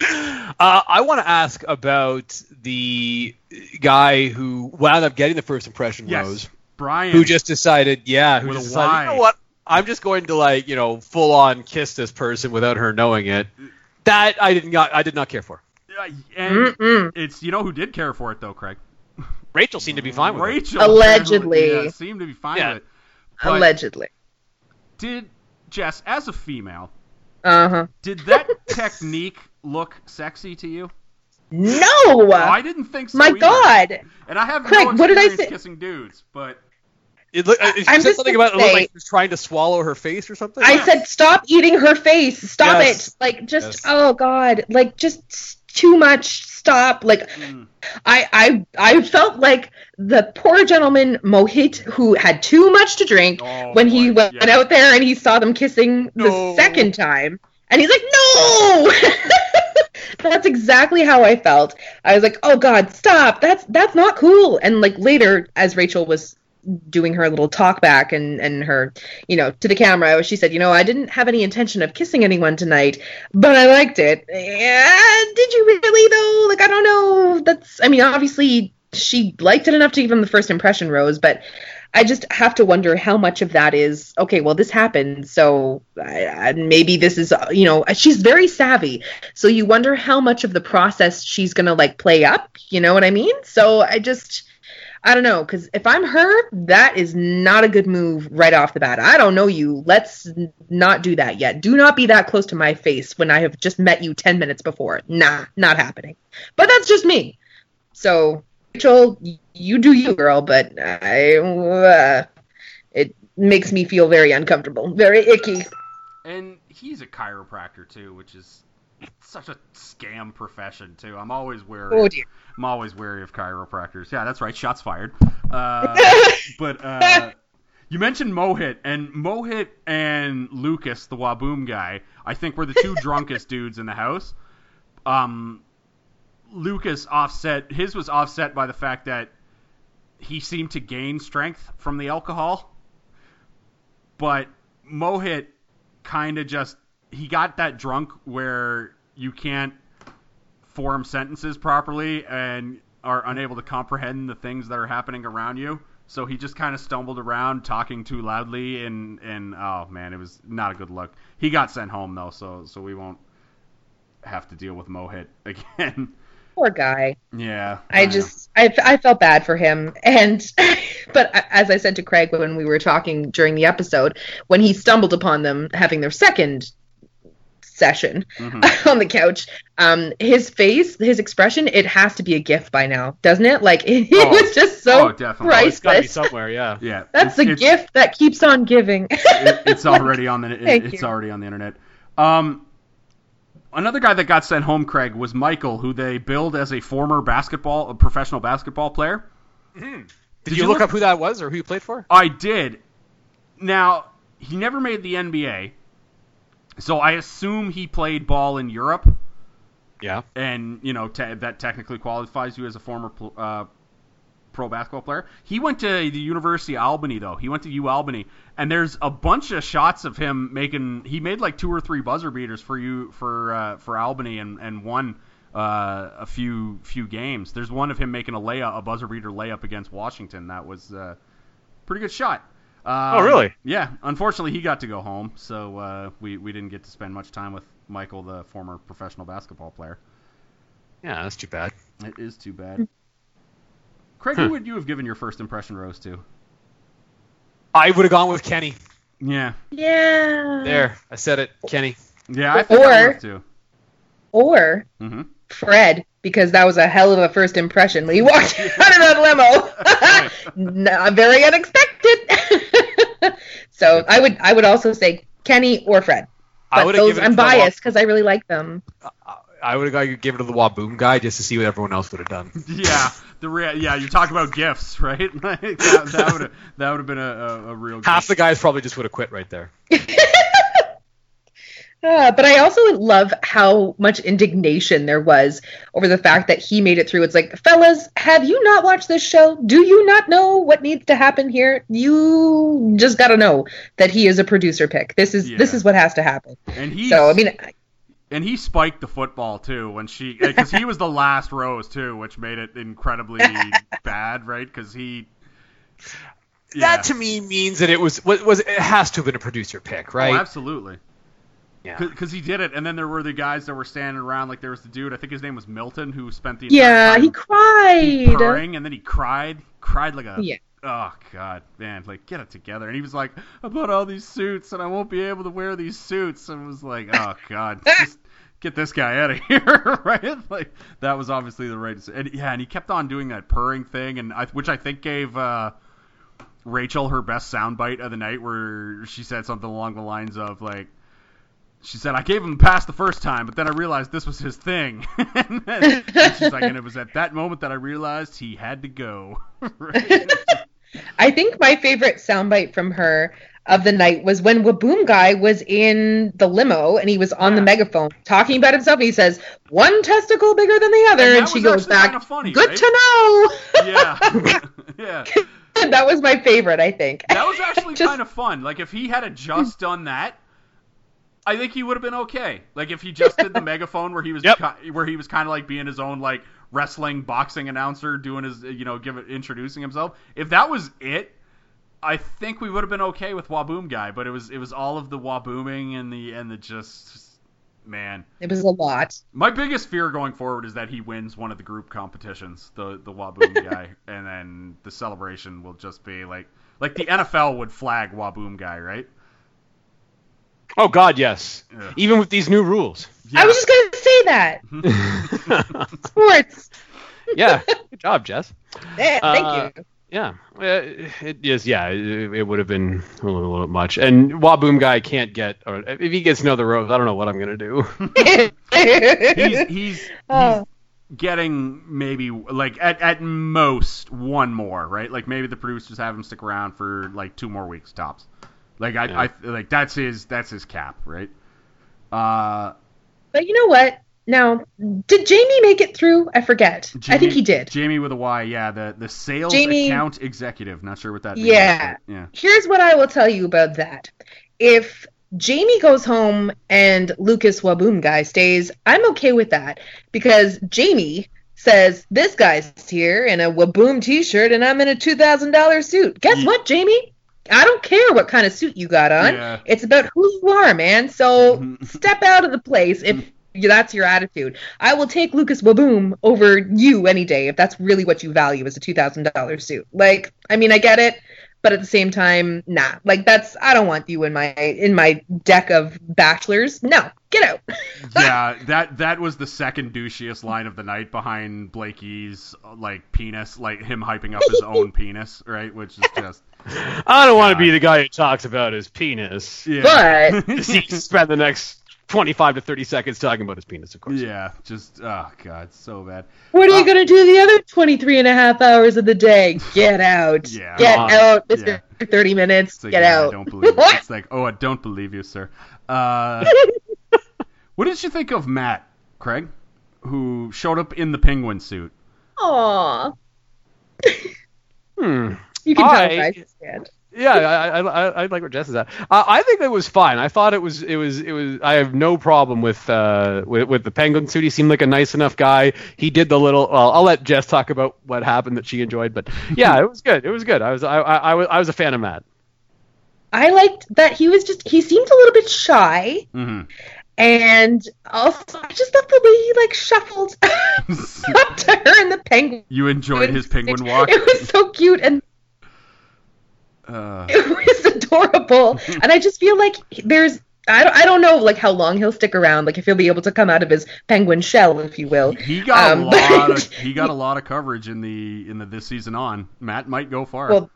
S3: Uh, I want to ask about the guy who wound up getting the first impression
S2: yes,
S3: rose,
S2: Bryan.
S3: who just decided, yeah, who just decided, you know what, I'm just going to like, you know, full on kiss this person without her knowing it. That I did not, I did not care for.
S2: Uh, and
S4: Mm-mm.
S2: it's you know who did care for it though, Craig.
S3: Rachel seemed to be fine with it.
S2: Rachel
S4: Allegedly.
S2: yeah, seemed to be fine
S3: Yeah.
S2: with it. But
S4: allegedly
S2: did Jess, as a female,
S4: uh-huh
S2: did that [LAUGHS] technique look sexy to you?
S4: No
S2: I didn't think so.
S4: my
S2: either.
S4: god
S2: And I have
S4: Craig,
S2: no
S4: what did I
S2: experience
S4: say?
S2: kissing dudes, but
S3: It, look, it,
S4: I'm
S3: said
S4: just
S3: something
S4: gonna
S3: about it looked like she was trying to swallow her face or something.
S4: I said stop eating her face. Stop
S3: Yes.
S4: it. Like just
S3: Yes.
S4: oh god. Like just too much. Stop. Like,
S2: Mm.
S4: I, I, I felt like the poor gentleman Mohit who had too much to drink
S2: Oh,
S4: when he
S2: boy,
S4: went
S2: yeah.
S4: out there and he saw them kissing the second time, and he's like, no. [LAUGHS] [LAUGHS] That's exactly how I felt. I was like, "Oh God, stop! That's that's not cool." And like later, as Rachel was doing her little talk back and and her, you know, to the camera, she said, "You know, I didn't have any intention of kissing anyone tonight, but I liked it." Yeah, did you really though? Like, I don't know. That's, I mean, obviously she liked it enough to give him the first impression rose, but I just have to wonder how much of that is okay. Well, this happened, so I, I, maybe this is uh, you know she's very savvy, so you wonder how much of the process she's gonna like play up. You know what I mean? So I just I don't know because if I'm her, that is not a good move right off the bat. I don't know you. Let's not do that yet. Do not be that close to my face when I have just met you ten minutes before. Nah, not happening. But that's just me. So Rachel, you do you, girl, but I, uh, it makes me feel very uncomfortable, very icky.
S2: And he's a chiropractor too, which is such a scam profession too. I'm always wary.
S4: Oh dear.
S2: I'm always wary of chiropractors. Yeah, that's right. Shots fired. Uh, [LAUGHS] but uh, you mentioned Mohit, and Mohit and Lucas, the Whaboom guy, I think were the two [LAUGHS] drunkest dudes in the house. Um, Lucas offset his was offset by the fact that he seemed to gain strength from the alcohol, but Mohit kind of just he got that drunk where you can't form sentences properly and are unable to comprehend the things that are happening around you. So he just kind of stumbled around talking too loudly and and oh man, it was not a good look. He got sent home though, so so we won't have to deal with Mohit [LAUGHS] again.
S4: Poor guy.
S2: yeah.
S4: I
S2: know.
S4: just, I, I felt bad for him. And, [LAUGHS] but as I said to Craig when we were talking during the episode, when he stumbled upon them having their second session
S2: Mhm. [LAUGHS]
S4: on the couch, um, his face, his expression, it has to be a gift by now, doesn't it? Like, [LAUGHS] it
S2: Oh.
S4: was just so
S2: Oh, definitely.
S3: Oh, it's got to be
S4: priceless.
S3: somewhere, yeah.
S2: yeah.
S4: That's
S2: it's-
S4: the
S2: it's-
S4: gift that keeps on giving.
S2: it, it's already on the it, it's
S4: you.
S2: already on the internet. Um, another guy that got sent home, Craig, was Michael, who they billed as a former basketball, a professional basketball player.
S3: Did,
S2: Did
S3: you,
S2: you
S3: look
S2: look-
S3: up who that was or who you played for?
S2: I did. Now he never made the NBA, so I assume he played ball in Europe,
S3: Yeah.
S2: and you know te- that technically qualifies you as a former uh, pro basketball player. He went to the University of Albany though. He went to U Albany, and there's a bunch of shots of him making. He made like two or three buzzer beaters for you for uh, for Albany, and and won uh, a few few games. There's one of him making a layup, a buzzer beater layup against Washington. That was uh, pretty good shot. Um,
S3: Oh, really?
S2: Yeah. Unfortunately, he got to go home, so uh, we we didn't get to spend much time with Michael, the former professional basketball player.
S3: Yeah, that's too bad.
S2: It is too bad. Craig, who would you have given your first impression rose to?
S3: I would have gone with Kenny.
S2: Yeah.
S4: yeah.
S3: There, I said it, Kenny.
S2: Yeah, I think I
S4: Or-
S2: would have too.
S4: Or
S2: hmm
S4: Fred, because that was a hell of a first impression when he walked [LAUGHS] out of that limo. [LAUGHS] Not very unexpected. [LAUGHS] so I would I would also say Kenny or Fred.
S3: I
S4: But
S3: would have
S4: those
S3: given it
S4: I'm
S3: to the Wa-
S4: biased because I really like them.
S3: I would have given it to the Whaboom guy just to see what everyone else would have done. [LAUGHS]
S2: Yeah, the rea- yeah, you're talking about gifts, [LAUGHS] right? [LAUGHS] Like, that that would have that would have been a, a, a real
S3: Half the guys probably just would have quit right there.
S4: Uh, but I also love how much indignation there was over the fact that he made it through. It's like, fellas, have you not watched this show? Do you not know what needs to happen here? You just got to know that he is a producer pick. This is this is what has to happen.
S2: and he
S4: So I mean,
S2: and he spiked the football too when she eh, because he was the last rose too, which made it incredibly [LAUGHS] bad, right? Because he yeah.
S3: That to me means that it was was, was it has to have been a producer pick,
S2: Oh,
S3: right?
S2: absolutely.
S3: yeah.
S2: Because he did it, and then there were the guys that were standing around. Like there was the dude, I think his name was Milton, who spent the entire
S4: yeah,
S2: time
S4: he cried.
S2: purring, and then he cried, cried like a
S4: Yeah.
S2: oh god, man, like get it together. And he was like, I bought all these suits, and I won't be able to wear these suits. And it was like, oh god, [LAUGHS] just get this guy out of [LAUGHS] here, right? Like that was obviously the right. And yeah, and he kept on doing that purring thing, and I, which I think gave. uh Rachel her best soundbite of the night, where she said something along the lines of like, she said, I gave him the pass the first time, but then I realized this was his thing. [LAUGHS] and she's like, and it was at that moment that I realized he had to go. [LAUGHS]
S4: I think my favorite soundbite from her of the night was when Whaboom guy was in the limo and he was on the megaphone talking about himself. And he says, "One testicle bigger than the other,"
S2: And
S4: and, she goes back.
S2: kinda funny,
S4: Good
S2: right?
S4: to know.
S2: yeah. [LAUGHS] yeah.
S4: that was my favorite. I think
S2: That was actually [LAUGHS]
S4: Just-
S2: kind of fun. Like, if he had just done that, I think he would have been okay. Like, if he just did the [LAUGHS] megaphone where he was
S3: Yep.
S2: ki- where he was kind of like being his own like wrestling boxing announcer, doing his you know, give it introducing himself. If that was it, I think we would have been okay with Whaboom guy. But it was it was all of the Whabooming and the and the just man.
S4: it was a lot.
S2: My biggest fear going forward is that he wins one of the group competitions, the the Whaboom [LAUGHS] guy, and then the celebration will just be like like the NFL would flag Whaboom guy, right?
S3: Oh God, yes.
S2: Yeah.
S3: Even with these new rules.
S4: I was just gonna say that. [LAUGHS] Sports.
S3: yeah. Good job, Jess. [LAUGHS]
S4: Yeah, thank
S3: Uh,
S4: you.
S3: Yeah, Uh, it is. Yeah, it, it would have been a little, a little bit much. And Whaboom guy can't get, or if he gets another rose, I don't know what I'm gonna do. [LAUGHS]
S2: He's he's, [LAUGHS] he's
S4: Oh.
S2: getting maybe like at at most one more, right? Like maybe the producers have him stick around for like two more weeks tops. Like I,
S3: Yeah.
S2: I like that's his that's his cap, right? Uh,
S4: But you know what? Now, did Jamie make it through? I forget. I think he did.
S2: Jamie with a Y, yeah, the the sales
S4: Jamie-
S2: account executive. Not sure what that means.
S4: Yeah.
S2: yeah.
S4: Here's what I will tell you about that. If Jamie goes home and Lucas Whaboom guy stays, I'm okay with that because Jamie says this guy's here in a Whaboom t-shirt and I'm in a two thousand dollar suit. Guess
S2: Ye-
S4: what, Jamie? I don't care what kind of suit you got on.
S2: Yeah.
S4: It's about who you are, man. So [LAUGHS] step out of the place if that's your attitude. I will take Lucas Whaboom over you any day if that's really what you value as a two thousand dollar suit. Like, I mean, I get it, but at the same time, nah. Like that's I don't want you in my in my deck of bachelors. No, get out. [LAUGHS]
S2: yeah, that that was the second douchiest line of the night behind Blakey's uh, like penis, like him hyping up his [LAUGHS] own penis, right? Which is just
S3: I don't want to be the guy who talks about his penis.
S2: yeah.
S4: But [LAUGHS]
S3: He spend the next 25 to 30 seconds talking about his penis, of course.
S2: yeah, just oh god, so bad.
S4: what are
S2: Uh,
S4: you gonna do the other 23 and a half hours of the day? Get out. [LAUGHS]
S2: Yeah.
S4: Get
S3: Uh,
S4: out, Mister. Thirty minutes.
S2: Like,
S4: get
S2: yeah,
S4: out.
S2: I don't believe it. It's like, oh, I don't believe you, sir. Uh, [LAUGHS] what did you think of Matt, Craig, who showed up in the penguin suit?
S4: Aw.
S3: Hmm.
S4: You can tell
S3: I-
S4: guys stand.
S3: Yeah, I, I, I, I like where Jess is at. Uh, I think it was fine. I thought it was, it was, it was. I have no problem with, uh, with, with the penguin suit. He seemed like a nice enough guy. He did the little. Well, I'll let Jess talk about what happened that she enjoyed, but yeah, it was good. It was good. I was, I, I, I was, I was a fan of Matt.
S4: I liked that he was just he seemed a little bit shy
S2: hmm
S4: and also I just thought the way he like shuffled [LAUGHS] up to her in the penguin.
S2: You enjoyed his penguin walk.
S4: It was so cute and
S2: Uh, [LAUGHS]
S4: it was adorable. and I just feel like there's I don't, I don't know like how long he'll stick around like if he'll be able to come out of his penguin shell if you will.
S2: he got
S4: Um,
S2: a [LAUGHS] lot
S4: but-
S2: of he got a [LAUGHS] lot of coverage in the in the this season on. Matt might go far.
S4: Well,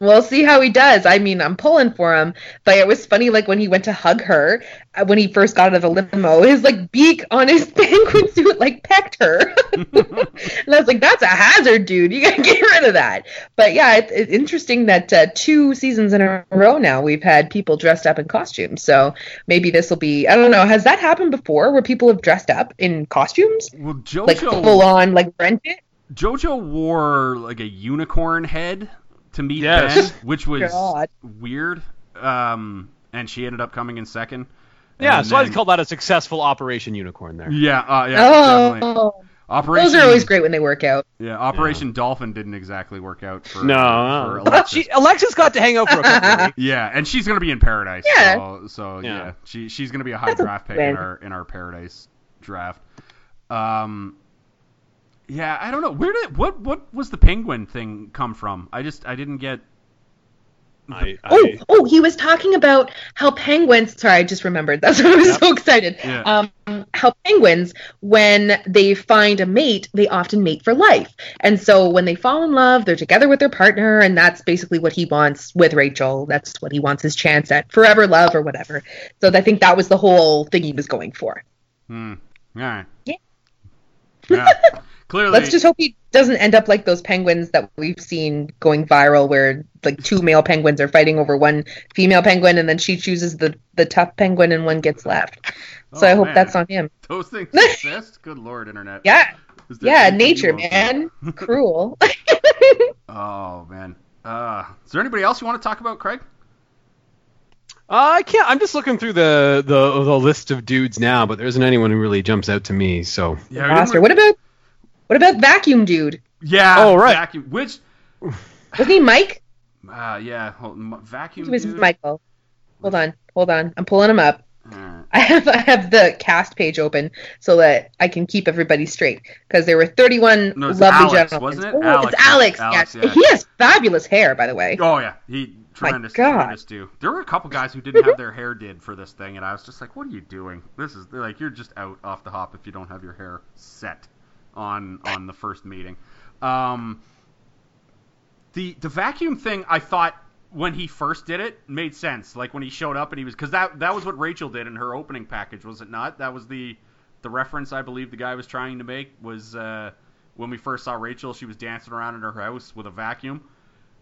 S4: We'll see how he does. I mean, I'm pulling for him, but it was funny. Like when he went to hug her uh, when he first got out of the limo, his like beak on his [LAUGHS] penguin suit like pecked her, [LAUGHS] and I was like, "That's a hazard, dude. You gotta [LAUGHS] get rid of that." But yeah, it's, it's interesting that uh, two seasons in a row now we've had people dressed up in costumes. So maybe this will be. I don't know. Has that happened before where people have dressed up in costumes,
S2: well, JoJo
S4: like full on, like rent it?
S2: JoJo wore like a unicorn head to meet
S3: Yes.
S2: Ben, which was
S4: God.
S2: weird. Um, and she ended up coming in second.
S3: Yeah,
S2: And
S3: so I'd
S2: then-
S3: call that a successful Operation Unicorn there.
S2: Yeah, uh, yeah, definitely.
S4: Oh,
S2: Operation.
S4: those are always great when they work out.
S2: Yeah, Operation Dolphin didn't exactly work out for
S3: No,
S2: for
S3: no.
S2: Alexis.
S3: she, Alexis got to hang out for a couple [LAUGHS] weeks.
S2: Yeah, and she's gonna be in Paradise.
S4: Yeah.
S2: So, so yeah.
S3: Yeah.
S2: she she's gonna be a high
S4: That's
S2: draft pick in our in our Paradise draft. Um, yeah, I don't know where did what what was the penguin thing come from? I just I didn't get
S3: I,
S4: Oh, oh, he was talking about how penguins. Sorry, I just remembered. [LAUGHS] That's why I was
S3: Yep.
S4: so excited.
S2: Yeah.
S4: Um, how penguins, when they find a mate, they often mate for life. And so when they fall in love, they're together with their partner, and that's basically what he wants with Rachel. That's what he wants his chance at forever love or whatever. So I think that was the whole thing he was going for.
S2: Hmm. All right.
S4: Yeah.
S2: Yeah. [LAUGHS] Clearly.
S4: Let's just hope he doesn't end up like those penguins that we've seen going viral, where like two male penguins are fighting over one female penguin, and then she chooses the the tough penguin, and one gets left. So I
S2: Oh,
S4: hope
S2: man.
S4: that's on him. [LAUGHS]
S2: Those things [LAUGHS] exist. Good lord, internet.
S4: Yeah, yeah, nature, man, [LAUGHS] cruel.
S2: Oh man. Uh, is there anybody else you want to talk about, Craig?
S3: Uh, I can't. I'm just looking through the, the the list of dudes now, but there isn't anyone who really jumps out to me. So
S2: Yeah. we
S4: Monster. What about what about vacuum dude?
S2: Yeah.
S3: Oh, right.
S2: Vacuum. Which?
S4: Wasn't he Mike?
S2: Uh, [SIGHS] yeah. Hold, m- vacuum.
S4: He was
S2: dude?
S4: Michael. Hold on, hold on. I'm pulling him up.
S2: Alright.
S4: I have I have the cast page open so that I can keep everybody straight because there were 31
S2: No, it's
S4: lovely
S2: Alex,
S4: gentlemen.
S2: wasn't it?
S4: Oh,
S2: Alex.
S4: It's Alex.
S2: Alex,
S4: yes.
S2: yeah.
S4: He has fabulous hair, by the way.
S2: Oh yeah, he tremendous,
S4: God.
S2: tremendous dude. There were a couple guys who didn't have their hair did for this thing, and I was just like, "What are you doing? This is like you're just out off the hop if you don't have your hair set on on the first meeting." Um, the the vacuum thing, I thought when he first did it made sense. Like when he showed up and he was because that that was what Rachel did in her opening package, was it not? That was the the reference I believe the guy was trying to make was uh, when we first saw Rachel, she was dancing around in her house with a vacuum.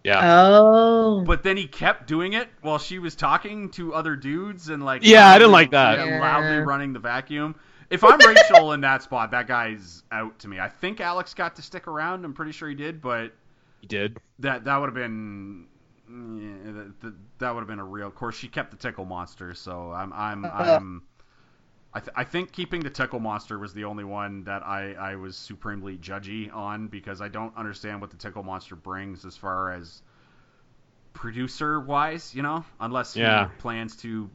S3: yeah,
S4: Oh.
S2: But then he kept doing it while she was talking to other dudes and like
S3: Yeah, I didn't like that.
S2: yeah,
S4: Yeah.
S2: loudly running the vacuum. If I'm Rachel in that spot, that guy's out to me. I think Alex got to stick around. I'm pretty sure he did, but
S3: he did.
S2: that that would have been yeah, that, that, that would have been a real. Of course, she kept the tickle monster, so I'm I'm uh-huh. I'm. I, th- I think keeping the tickle monster was the only one that I, I was supremely judgy on because I don't understand what the tickle monster brings as far as producer wise, you know, unless
S3: Yeah.
S2: he plans to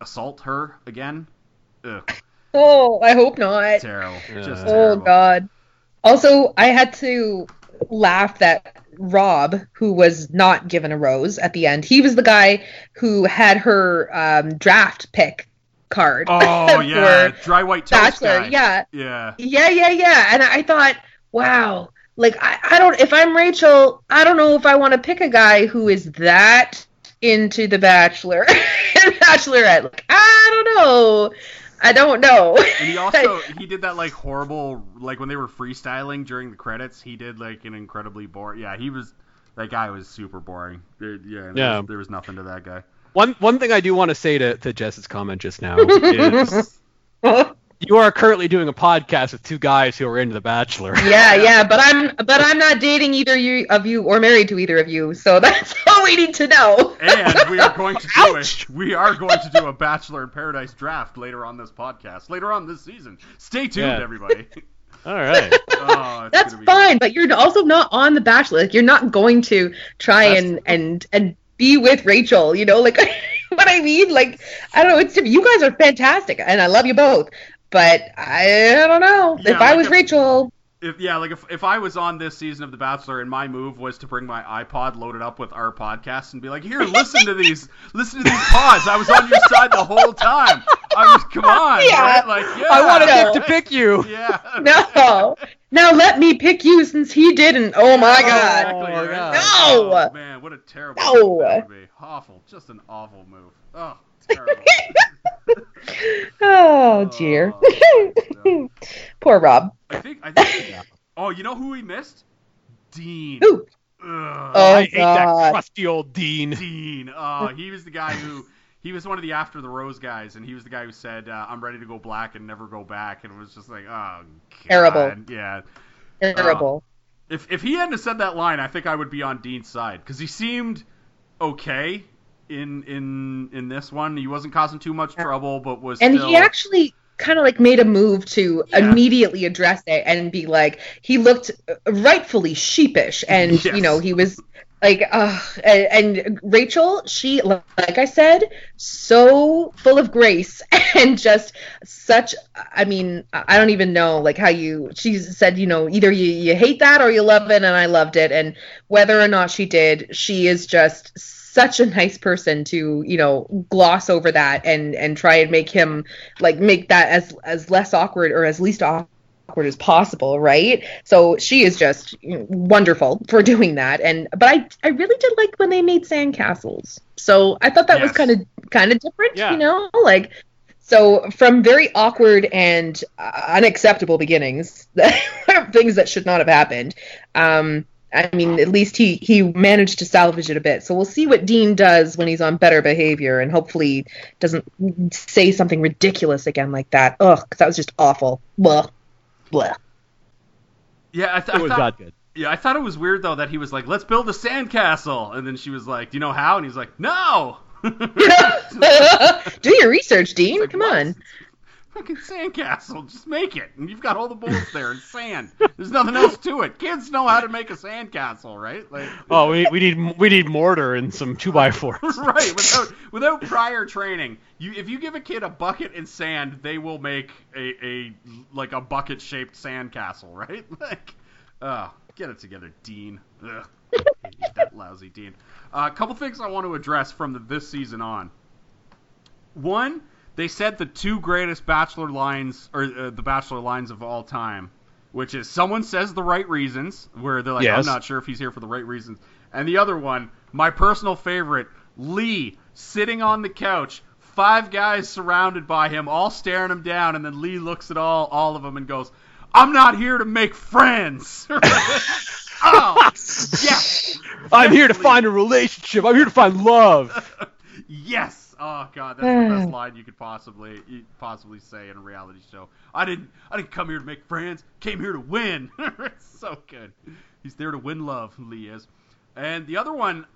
S2: assault her again. Ugh,
S4: Oh, I hope not.
S2: terrible. Just
S4: Oh
S2: terrible.
S4: God. Also, I had to laugh that Rob, who was not given a rose at the end, he was the guy who had her um, draft pick card.
S2: Oh [LAUGHS] yeah, dry white toast
S4: Bachelor.
S2: guy.
S4: Yeah,
S2: Yeah.
S4: yeah, yeah, yeah. And I thought, wow, like I, I don't. If I'm Rachel, I don't know if I want to pick a guy who is that into the Bachelor and [LAUGHS] Bachelorette. Like I don't know. I don't know.
S2: And he [LAUGHS] also he did that like horrible like when they were freestyling during the credits. He did like an incredibly boring. Yeah, he was that guy was super boring. There- yeah, there, Was, there was nothing to that guy.
S3: One one thing I do want to say to, to Jess's comment just now [LAUGHS] is [LAUGHS] you are currently doing a podcast with two guys who are into The Bachelor. [LAUGHS]
S4: Yeah, yeah, but I'm but I'm not dating either you of you or married to either of you, so [LAUGHS] that's all we need to know.
S2: And we are going to do [LAUGHS]
S3: Ouch!
S2: a we are going to do a Bachelor in Paradise draft later on this podcast, later on this season. Stay tuned,
S3: Yeah.
S2: everybody.
S3: All right.
S2: Oh,
S4: That's
S2: gonna be
S4: fine, but you're also not on the Bachelor. Like you're not going to try
S3: That's
S4: and and and be with Rachel. You know, like what I mean. Like I don't know. It's you guys are fantastic, and I love you both. But I, I don't know.
S2: Yeah,
S4: if I
S2: like
S4: was
S2: if-
S4: Rachel,
S2: If yeah, like if, if I was on this season of The Bachelor and my move was to bring my iPod loaded up with our podcast and be like, here, listen to these, [LAUGHS] listen to these pods. I was on your side the whole time. I was, come on,
S4: Yeah.
S2: right? Like, yeah,
S3: I wanted
S4: No.
S3: Nick to pick you.
S2: Yeah. [LAUGHS]
S4: no. Now let me pick you since he didn't. Oh my oh, god.
S2: Exactly,
S3: Oh,
S2: right?
S3: God.
S4: No.
S2: Oh, man, what a terrible
S4: No.
S2: move that would be. Awful, just an awful move. Oh, terrible. [LAUGHS]
S4: Oh dear.
S2: Oh, no. [LAUGHS]
S4: Poor Rob.
S2: I think I think. Oh, you know who we missed? Dean.
S4: Ooh.
S2: Ugh.
S4: Oh,
S3: I hate that
S4: God.
S3: crusty old Dean.
S2: Dean. [LAUGHS] Oh, he was the guy who he was one of the after the rose guys, and he was the guy who said, uh, "I'm ready to go black and never go back," and it was just like, oh, God.
S4: Terrible.
S2: Yeah.
S4: Terrible.
S2: If if he hadn't said that line, I think I would be on Dean's side because he seemed okay in in in this one. He wasn't causing too much trouble, but was
S4: and
S2: still.
S4: he actually kind of like made a move to
S2: Yeah.
S4: immediately address it and be like he looked uh, rightfully sheepish and [LAUGHS]
S2: Yes.
S4: you know he was Like, uh, and, and Rachel, she, like I said, so full of grace [LAUGHS] and just such. I mean, I don't even know like how you. She said, you know, either you you hate that or you love it, and I loved it. And whether or not she did, she is just such a nice person to you know gloss over that and and try and make him like make that as as less awkward or as least awkward awkward as possible, right? So she is just you know, wonderful for doing that. And but I I really did like when they made sandcastles. So I thought that was kind of kind of different,
S3: Yeah.
S4: you know, like. So from very awkward and uh, unacceptable beginnings, [LAUGHS] things that should not have happened. Um, I mean, at least he he managed to salvage it a bit. So we'll see what Dean does when he's on better behavior, and hopefully doesn't say something ridiculous again like that. Ugh, that was just awful. Blah, blah.
S2: Yeah, I, th-
S3: It was
S2: I thought.
S3: that good.
S2: Yeah, I thought it was weird though that he was like, "Let's build a sandcastle," and then she was like, "Do you know how?" And he's like, "No." [LAUGHS] [LAUGHS]
S4: Do your research, Dean.
S2: Like,
S4: Come
S2: "What?
S4: on.
S2: Fucking sandcastle, just make it, and you've got all the bullets there and sand. There's nothing else to it. Kids know how to make a sandcastle, right? Like,
S3: Oh, we, we need we need mortar and some two by fours. [LAUGHS]
S2: right, without without prior training, you if you give a kid a bucket and sand, they will make a, a like a bucket shaped sandcastle, right? [LAUGHS] Like, oh, get it together, Dean. Ugh, that lousy Dean. Uh, a couple things I want to address from the, this season on. One, they said the two greatest Bachelor lines or uh, the Bachelor lines of all time, which is someone says the right reasons, where they're like, I'm not sure if he's here for the right reasons, and the other one, my personal favorite, Lee sitting on the couch, five guys surrounded by him, all staring him down, and then Lee looks at all all of them and goes, "I'm not here to make friends." [LAUGHS] oh, yes. [LAUGHS]
S3: I'm here to
S2: Yes,
S3: find a relationship. I'm here to find love. [LAUGHS]
S2: yes. Oh god, that's the best [SIGHS] line you could possibly you possibly say in a reality show. I didn't I didn't come here to make friends. Came here to win. [LAUGHS] it's so good. He's there to win love. Lee is. And the other one,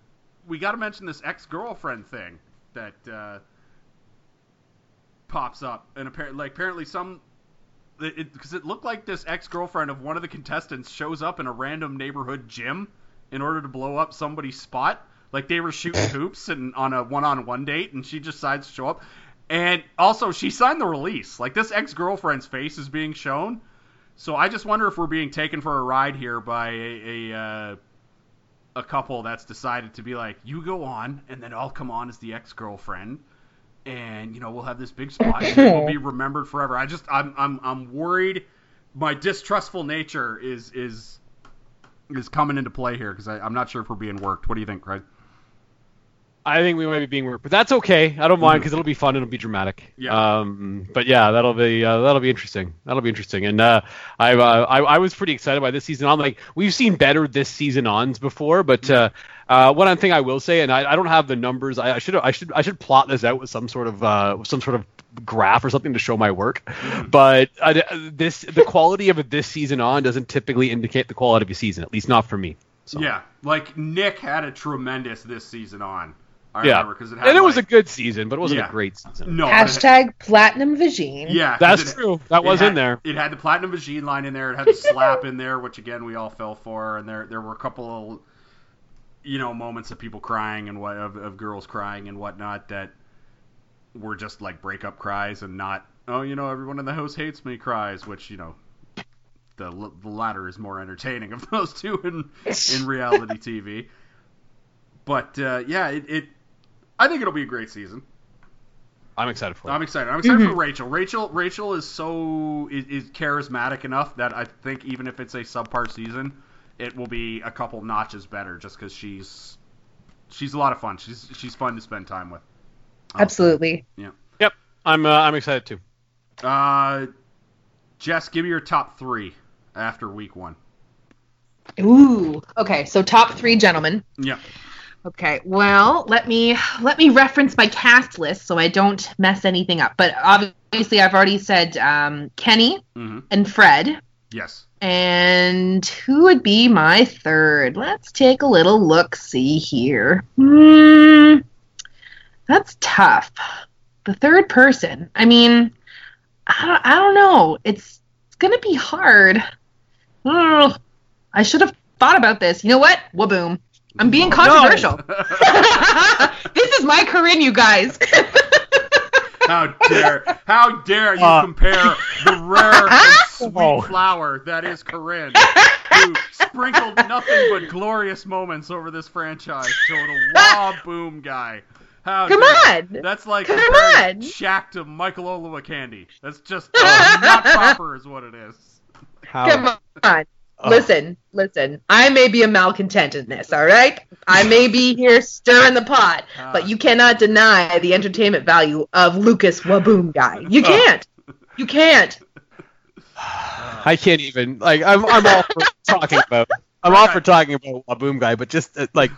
S2: we got to mention this ex-girlfriend thing that uh, pops up, and apparently, like apparently some. Because it, looked like this ex-girlfriend of one of the contestants shows up in a random neighborhood gym in order to blow up somebody's spot. Like they were shooting hoops and on a one-on-one date, and she just decides to show up. And also, she signed the release. Like this ex-girlfriend's face is being shown. So I just wonder if we're being taken for a ride here by a a, uh, a couple that's decided to be like, you go on, and then I'll come on as the ex-girlfriend, and you know we'll have this big spot, and we'll be [LAUGHS] remembered forever. I just I'm I'm I'm worried. My distrustful nature is is is coming into play here because I'm not sure if we're being worked. What do you think, Craig?
S3: I think we might be being worked, but that's okay. I don't mind because it'll be fun. It'll be dramatic.
S2: Yeah.
S3: Um. But yeah, that'll be uh, that'll be interesting. That'll be interesting. And uh, I, uh, I I was pretty excited by this season on. Like we've seen better this season ons before, but uh, uh, one thing I will say, and I, I don't have the numbers. I, I should I should I should plot this out with some sort of uh some sort of graph or something to show my work. But uh, this the quality of this season on doesn't typically indicate the quality of a season, at least not for me. So.
S2: Yeah, like Nick had a tremendous this season on. I
S3: Yeah,
S2: remember because it had
S3: and it was a good season, but it wasn't
S2: Yeah.
S3: a great season.
S2: no but it-
S4: Hashtag platinum vagine.
S2: Yeah,
S3: That's
S2: it-
S3: true. That was
S2: had-
S3: in there.
S2: It had the platinum machine line in there. It had the slap in there, which again we all fell for, and there there were a couple of you know moments of people crying and what of, of girls crying and whatnot that were just like breakup cries and not oh you know everyone in the house hates me cries, which you know the the latter is more entertaining of [LAUGHS] those two in in reality TV. But uh, yeah, it, it I think it'll be a great season.
S3: I'm excited for it.
S2: I'm excited. I'm excited for Rachel. Rachel Rachel is so is, is charismatic enough that I think even if it's a subpar season, it will be a couple notches better just because she's she's a lot of fun. She's she's fun to spend time with.
S4: Absolutely. Yeah.
S3: Yep, I'm uh, I'm excited too.
S2: Uh, Jess, give me your top three after week one.
S4: Ooh. Okay, so top three gentlemen.
S2: Yeah.
S4: Okay, well, let me let me reference my cast list so I don't mess anything up. But obviously, I've already said um, Kenny
S2: hmm
S4: and Fred.
S2: Yes.
S4: And who would be my third? Let's take a little look. See here. Hmm, that's tough. The third person. I mean, I don't, I don't know. It's, it's gonna be hard. Ugh. I should have thought about this. You know what? Whaboom. I'm being controversial. [LAUGHS] [LAUGHS] this is my Corinne, you guys. [LAUGHS]
S2: How dare, how dare you
S3: Uh.
S2: compare the rare and sweet
S3: Oh.
S2: flower that is Corinne, who sprinkled nothing but glorious moments over this franchise, to the Wah Boom guy. How
S4: Come
S2: dare-
S4: on.
S2: That's like
S4: Come
S2: comparing
S4: on.
S2: Shaq to Michael Olowokandi. That's just uh, not proper, is what it is.
S3: How,
S4: Come on.
S3: Oh.
S4: Listen, listen. I may be a malcontent in this, all right? I may be here stirring the pot, uh. but you cannot deny the entertainment value of Lucas Whaboom guy. You uh. can't. You can't.
S3: I can't even like I'm I'm all for [LAUGHS] talking about I'm all for talking about Whaboom guy, but just uh, like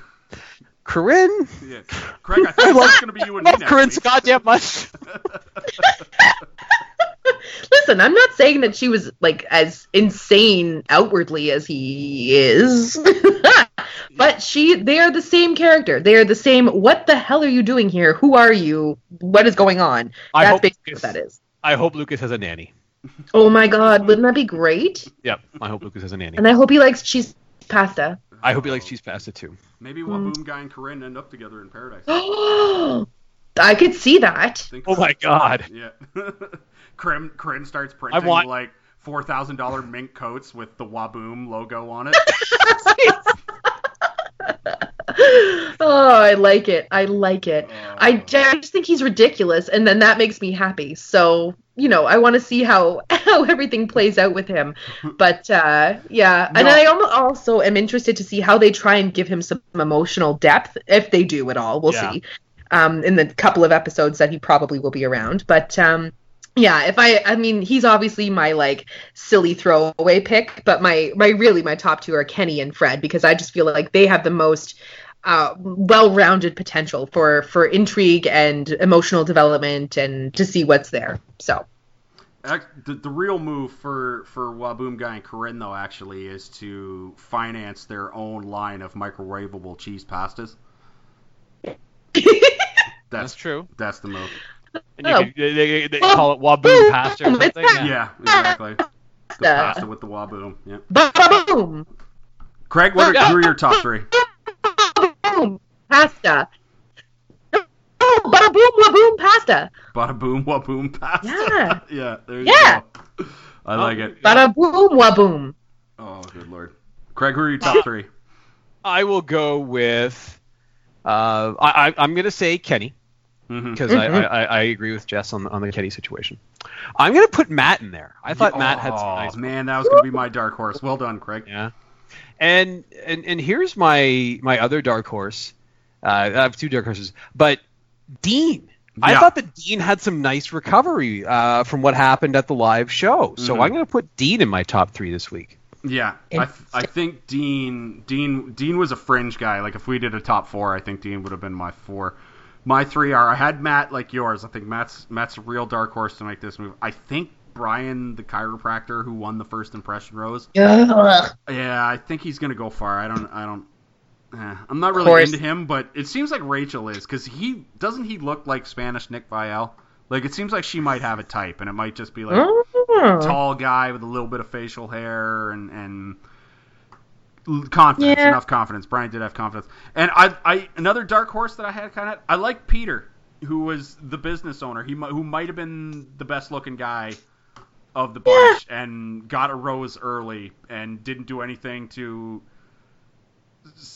S3: Corinne,
S2: Yeah. Craig, I think it's going to be you and
S3: I
S2: me
S3: love
S2: next
S3: Corinne
S2: week.
S3: so goddamn much. [LAUGHS]
S4: Listen, I'm not saying that she was like as insane outwardly as he is. [LAUGHS] but she they are the same character. They are the same what the hell are you doing here? Who are you? What is going on?
S3: I
S4: That's
S3: hope
S4: basically
S3: Lucas-
S4: what that is.
S3: I hope Lucas has a nanny.
S4: Oh my god, wouldn't that be great?
S3: Yep, I hope Lucas has a nanny.
S4: And I hope he likes cheese pasta.
S3: I hope he likes cheese pasta too.
S2: Maybe
S4: Hmm.
S2: Whaboom guy and Corinne end up together in paradise. [GASPS]
S4: I could see that.
S3: Oh my god.
S2: Yeah. [LAUGHS] Corinne, Krim starts printing
S3: want-
S2: like four thousand dollar mink coats with the Whaboom logo on it. [LAUGHS]
S4: oh, I like it. I like it. I,
S2: Oh.
S4: j- I just think he's ridiculous, and then that makes me happy. So you know, I want to see how [LAUGHS] how everything plays out with him. But uh, yeah, and I also am interested to see how they try and give him some emotional depth, if they do at all. We'll
S3: Yeah.
S4: see. Um, in the couple of episodes that he probably will be around, but um, yeah, if I, I mean, he's obviously my like silly throwaway pick, but my my really my top two are Kenny and Fred because I just feel like they have the most uh, well-rounded potential for for intrigue and emotional development and to see what's there. So
S2: The, the real move for for Whaboom guy and Corinne though actually is to finance their own line of microwavable cheese pastas. [LAUGHS]
S3: That's
S2: That's
S3: true.
S2: that's the move.
S3: And you
S4: Oh.
S3: could, they, they, they call it Whaboom pasta or something. Yeah.
S2: Yeah, exactly. The
S4: Uh,
S2: pasta with the Whaboom. Yeah.
S4: boom,
S2: Craig, what are,
S3: Yeah.
S2: who are your top three?
S4: boom, pasta. Oh, bada boom, wa boom, pasta.
S2: Bada boom, Whaboom pasta.
S4: Yeah. [LAUGHS]
S2: yeah. There you
S4: Yeah.
S2: go. I like it.
S4: Bada boom, wa boom.
S2: Oh, good lord. Craig, who are your top three?
S3: I will go with. Uh, I, I, I'm going to say Kenny
S2: Mm-hmm.
S3: because I, I, I- I agree with Jess on the, on the Kenny situation. I'm going to put Matt in there. I thought Matt had some
S2: Oh,
S3: nice.
S2: man, that was going to be my dark horse. Well done, Craig.
S3: Yeah. And and and here's my my other dark horse. Uh, I have two dark horses, but Dean. I thought that Dean had some nice recovery uh, from what happened at the live show. So
S2: Mhm.
S3: I'm going to put Dean in my top three this week.
S2: Yeah, I, th- I think Dean Dean Dean was a fringe guy. Like if we did a top four, I think Dean would have been my four. My three are I had Matt like yours. I think Matt's Matt's a real dark horse to make this move. I think Bryan the chiropractor who won the first impression rose. Yeah, I think he's gonna go far. I don't I don't. Eh, I'm not really into him, but it seems like Rachel is because he doesn't he look like Spanish Nick Viall. Like it seems like she might have a type, and it might just be like
S4: Oh.
S2: tall guy with a little bit of facial hair and and confidence,
S4: Yeah.
S2: enough confidence. Bryan did have confidence, and I, I another dark horse that I had kind of I like Peter, who was the business owner. He who might have been the best looking guy of the bunch, and got a rose early and didn't do anything to.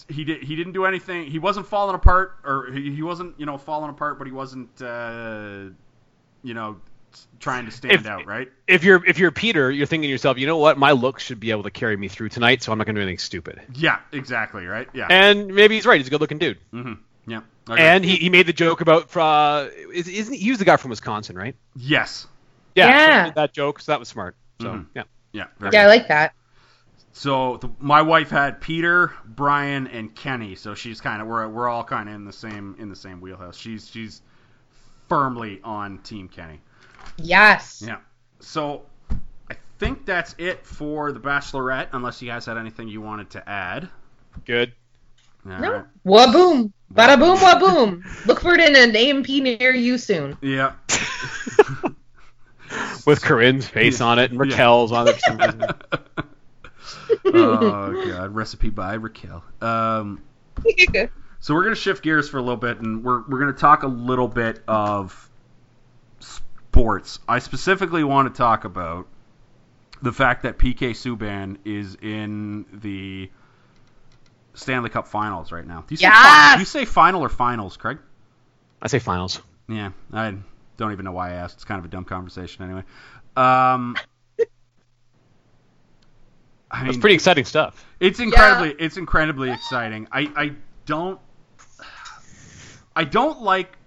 S2: He did. He didn't do anything. He wasn't falling apart, or he, he wasn't, you know, falling apart, but he wasn't, uh, you know, trying to stand
S3: If-
S2: out, right?
S3: If you're if you're Peter, you're thinking to yourself, you know what, my looks should be able to carry me through tonight, so I'm not going to do anything stupid.
S2: Yeah, exactly, right? Yeah.
S3: And maybe he's right. He's a good looking dude.
S2: hmm Yeah. Okay.
S3: And he, he made the joke about uh, is, isn't he, he was the guy from Wisconsin, right?
S2: yes.
S3: Yeah. so he
S4: Yeah.
S3: did that joke, so that was smart. So
S2: Mhm.
S3: yeah.
S2: Yeah. very
S4: Yeah, I like that.
S2: So the, my wife had Peter, Bryan, and Kenny. So she's kind of we're we're all kind of in the same in the same wheelhouse. She's she's firmly on Team Kenny.
S4: Yes.
S2: Yeah. So I think that's it for the Bachelorette. Unless you guys had anything you wanted to add.
S3: Good.
S2: All
S4: No.
S2: right.
S4: Wa boom. Bada boom, wa boom. Look for it in an AMP near you soon.
S2: Yeah. [LAUGHS] [LAUGHS]
S3: With Corinne's face on it and
S2: Yeah.
S3: Raquel's on it. some reason. [LAUGHS]
S2: oh god, recipe by Raquel. Um, So we're going to shift gears for a little bit, and we're we're going to talk a little bit of sports. I specifically want to talk about the fact that PK Subban is in the Stanley Cup Finals right now. Do you say,
S4: Yes!
S2: fi- do you say final or finals, Craig?
S3: I say finals.
S2: Yeah, I don't even know why I asked. It's kind of a dumb conversation anyway. Um, I
S3: That's
S2: mean,
S3: pretty exciting stuff.
S2: it's incredibly it's incredibly exciting. I, I don't I don't like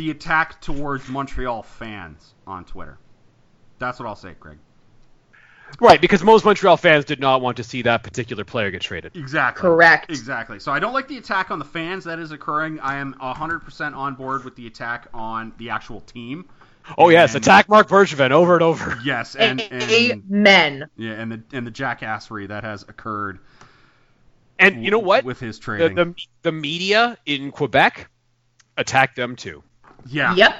S2: the attack towards Montreal fans on Twitter. That's what I'll say, Greg.
S3: Right, because most Montreal fans did not want to see that particular player get traded.
S2: Exactly.
S4: Correct.
S2: Exactly. So I don't like the attack on the fans that is occurring. I am 100% on board with the attack on the actual team.
S3: Oh yes, attack Marc Bergevin over and over.
S2: Yes, and, and
S4: Amen.
S2: yeah, and the and the jackassery that has occurred
S3: And you know what?
S2: with his
S3: The,
S2: trading.
S3: the the media in Quebec attack them too.
S2: Yeah.
S4: Yep.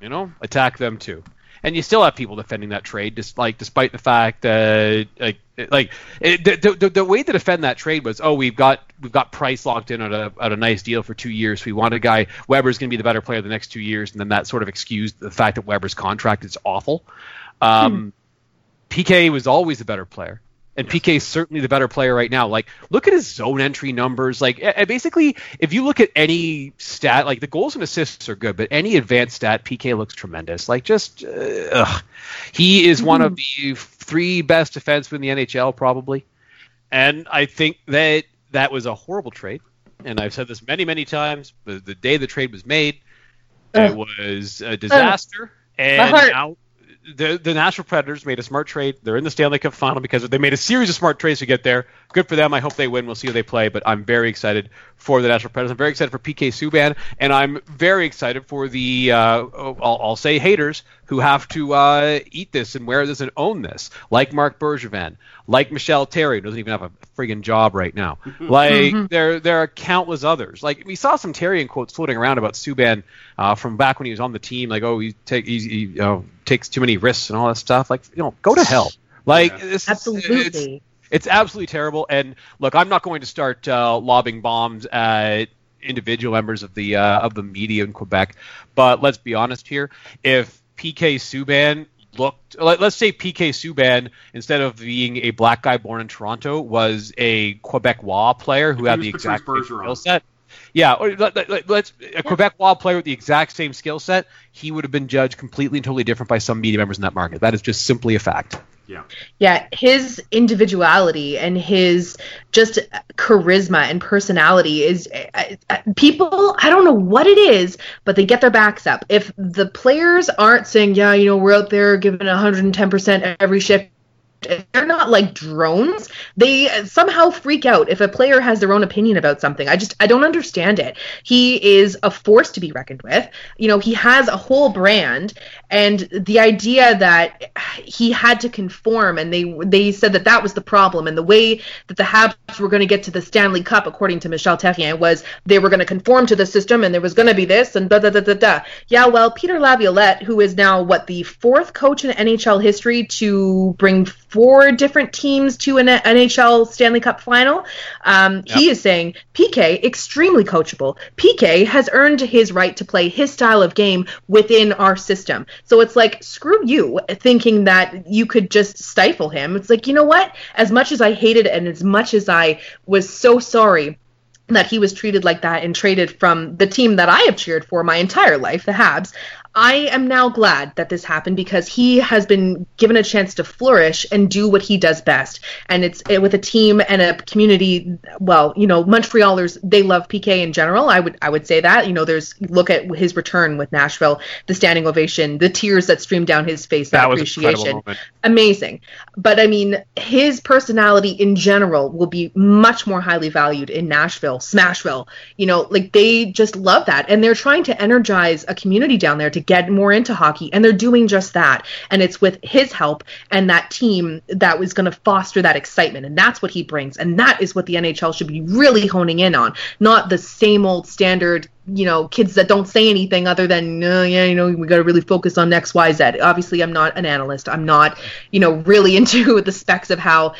S3: You know, attack them too. And you still have people defending that trade, just like despite the fact that like like it, the, the the way to defend that trade was, oh, we've got we've got Price locked in at a at a nice deal for two years. We want a guy Weber's going to be the better player the next two years, and then that sort of excused the fact that Weber's contract is awful. Um, PK was always the better player. And PK is certainly the better player right now. Like, look at his zone entry numbers. Like, basically, if you look at any stat, like the goals and assists are good, but any advanced stat, PK looks tremendous. Like, just, uh, he is one of [LAUGHS] the three best defensemen in the NHL, probably. And I think that that was a horrible trade. And I've said this many, many times. The, the day the trade was made, it was a disaster. And
S4: heart.
S3: now the the Nashville Predators made a smart trade. They're in the Stanley Cup final because they made a series of smart trades to get there. Good for them. I hope they win. We'll see how they play. But I'm very excited for the Nashville Predators. I'm very excited for PK Subban, and I'm very excited for the uh, I'll, I'll say haters who have to uh, eat this and wear this and own this, like Marc Bergevin, like Michel Therrien, who doesn't even have a friggin' job right now. Like there there are countless others. Like we saw some Therrien quotes floating around about Subban uh, from back when he was on the team. Like oh he take he, he you know, takes too many risks and all that stuff. Like you know go to hell. Like
S2: Yeah.
S3: this is- it's-
S4: Absolutely.
S3: it's absolutely terrible. And look, I'm not going to start uh, lobbing bombs at individual members of the uh, of the media in Quebec, but let's be honest here. If PK Subban looked, let, let's say PK Subban instead of being a black guy born in Toronto was a Quebecois player who had the exact skill set. Yeah, or let, let, let's a Quebecois player with the exact same skill set, he would have been judged completely and totally different by some media members in that market. That is just simply a fact.
S2: Yeah.
S4: Yeah, his individuality and his just charisma and personality is uh, uh, people. I don't know what it is, but they get their backs up. If the players aren't saying, "Yeah, you know, we're out there giving 110 percent every shift," if they're not like drones. They somehow freak out if a player has their own opinion about something. I just I don't understand it. He is a force to be reckoned with. You know, he has a whole brand, and the idea that he had to conform, and they they said that that was the problem, and the way that the Habs were going to get to the Stanley Cup, according to Michel Therrien, was they were going to conform to the system, and there was going to be this and da da da da da. Yeah, well, Peter Laviolette, who is now what the fourth coach in NHL history to bring four different teams to an NHL Stanley Cup final, um, he is saying PK extremely coachable. PK has earned his right to play his style of game within our system. So it's like screw you thinking that you could just stifle him. It's like you know what? As much as I hated and as much as I was so sorry that he was treated like that and traded from the team that I have cheered for my entire life, the Habs. I am now glad that this happened because he has been given a chance to flourish and do what he does best. And it's it, with a team and a community. Well, you know, Montrealers they love PK in general. I would I would say that. You know, there's look at his return with Nashville, the standing ovation, the tears that streamed down his face, that,
S3: That
S4: appreciation amazing. But I mean, his personality in general will be much more highly valued in Nashville, Smashville. You know, like they just love that. And they're trying to energize a community down there to get more into hockey. And they're doing just that. And it's with his help and that team that was going to foster that excitement. And that's what he brings. And that is what the NHL should be really honing in on, not the same old standard you know, kids that don't say anything other than, yeah, you know, we got to really focus on X, Y, Z. Obviously, I'm not an analyst. I'm not, you know, really [LAUGHS] into the specs of how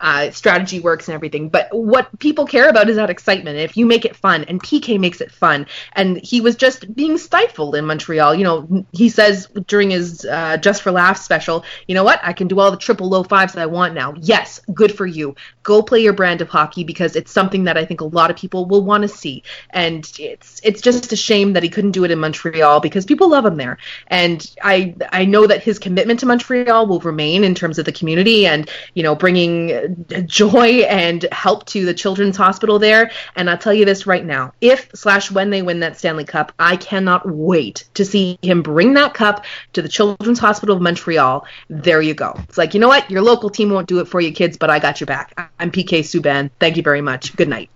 S4: uh, strategy works and everything. But what people care about is that excitement. If you make it fun, and PK makes it fun, and he was just being stifled in Montreal. You know, he says during his uh, Just for Laughs special, you know what? I can do all the triple low fives that I want now. Yes, good for you. Go play your brand of hockey because it's something that I think a lot of people will want to see. And it's it's just a shame that he couldn't do it in Montreal because people love him there. And I I know that his commitment to Montreal will remain in terms of the community and you know bringing joy and help to the children's hospital there. And I'll tell you this right now: if slash when they win that Stanley Cup, I cannot wait to see him bring that cup to the Children's Hospital of Montreal. There you go. It's like you know what, your local team won't do it for you, kids, but I got your back. I'm PK Subban. Thank you very much. Good night.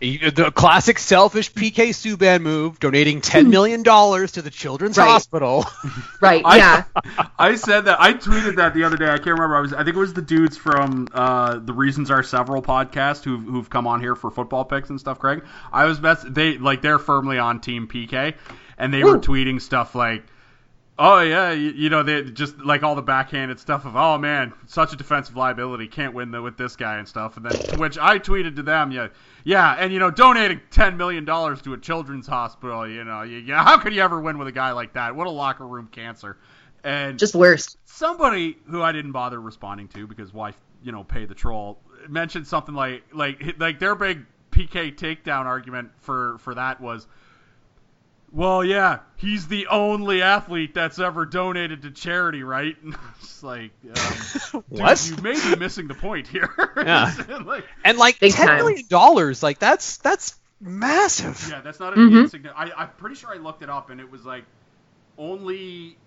S3: The classic selfish PK Subban move, donating ten million dollars to the Children's
S4: Right.
S3: Hospital. [LAUGHS]
S4: Right? Yeah.
S2: I said that. I tweeted that the other day. I can't remember. I was. I think it was the dudes from uh, the Reasons Are Several podcast who've who've come on here for football picks and stuff. Craig, I was best. They like they're firmly on Team PK, and they were tweeting stuff like. Oh yeah, you, you know they just like all the backhanded stuff of oh man, such a defensive liability, can't win the, with this guy and stuff. And then which I tweeted to them, yeah, yeah, and you know donating ten million dollars to a children's hospital, you know, you, yeah, how could you ever win with a guy like that? What a locker room cancer. And
S4: Just worst.
S2: somebody who I didn't bother responding to because why, you know, pay the troll mentioned something like like like their big PK takedown argument for for that was. Well, yeah, he's the only athlete that's ever donated to charity, right? [LAUGHS] it's like, um, [LAUGHS] dude,
S3: What?
S2: you may be missing the point here. [LAUGHS]
S3: Yeah.
S2: like,
S3: And like
S4: Big
S3: ten
S4: time.
S3: million dollars, like that's that's massive.
S2: Yeah, that's not an
S4: Mhm.
S2: insignificant. I, I'm pretty sure I looked it up, and it was like only,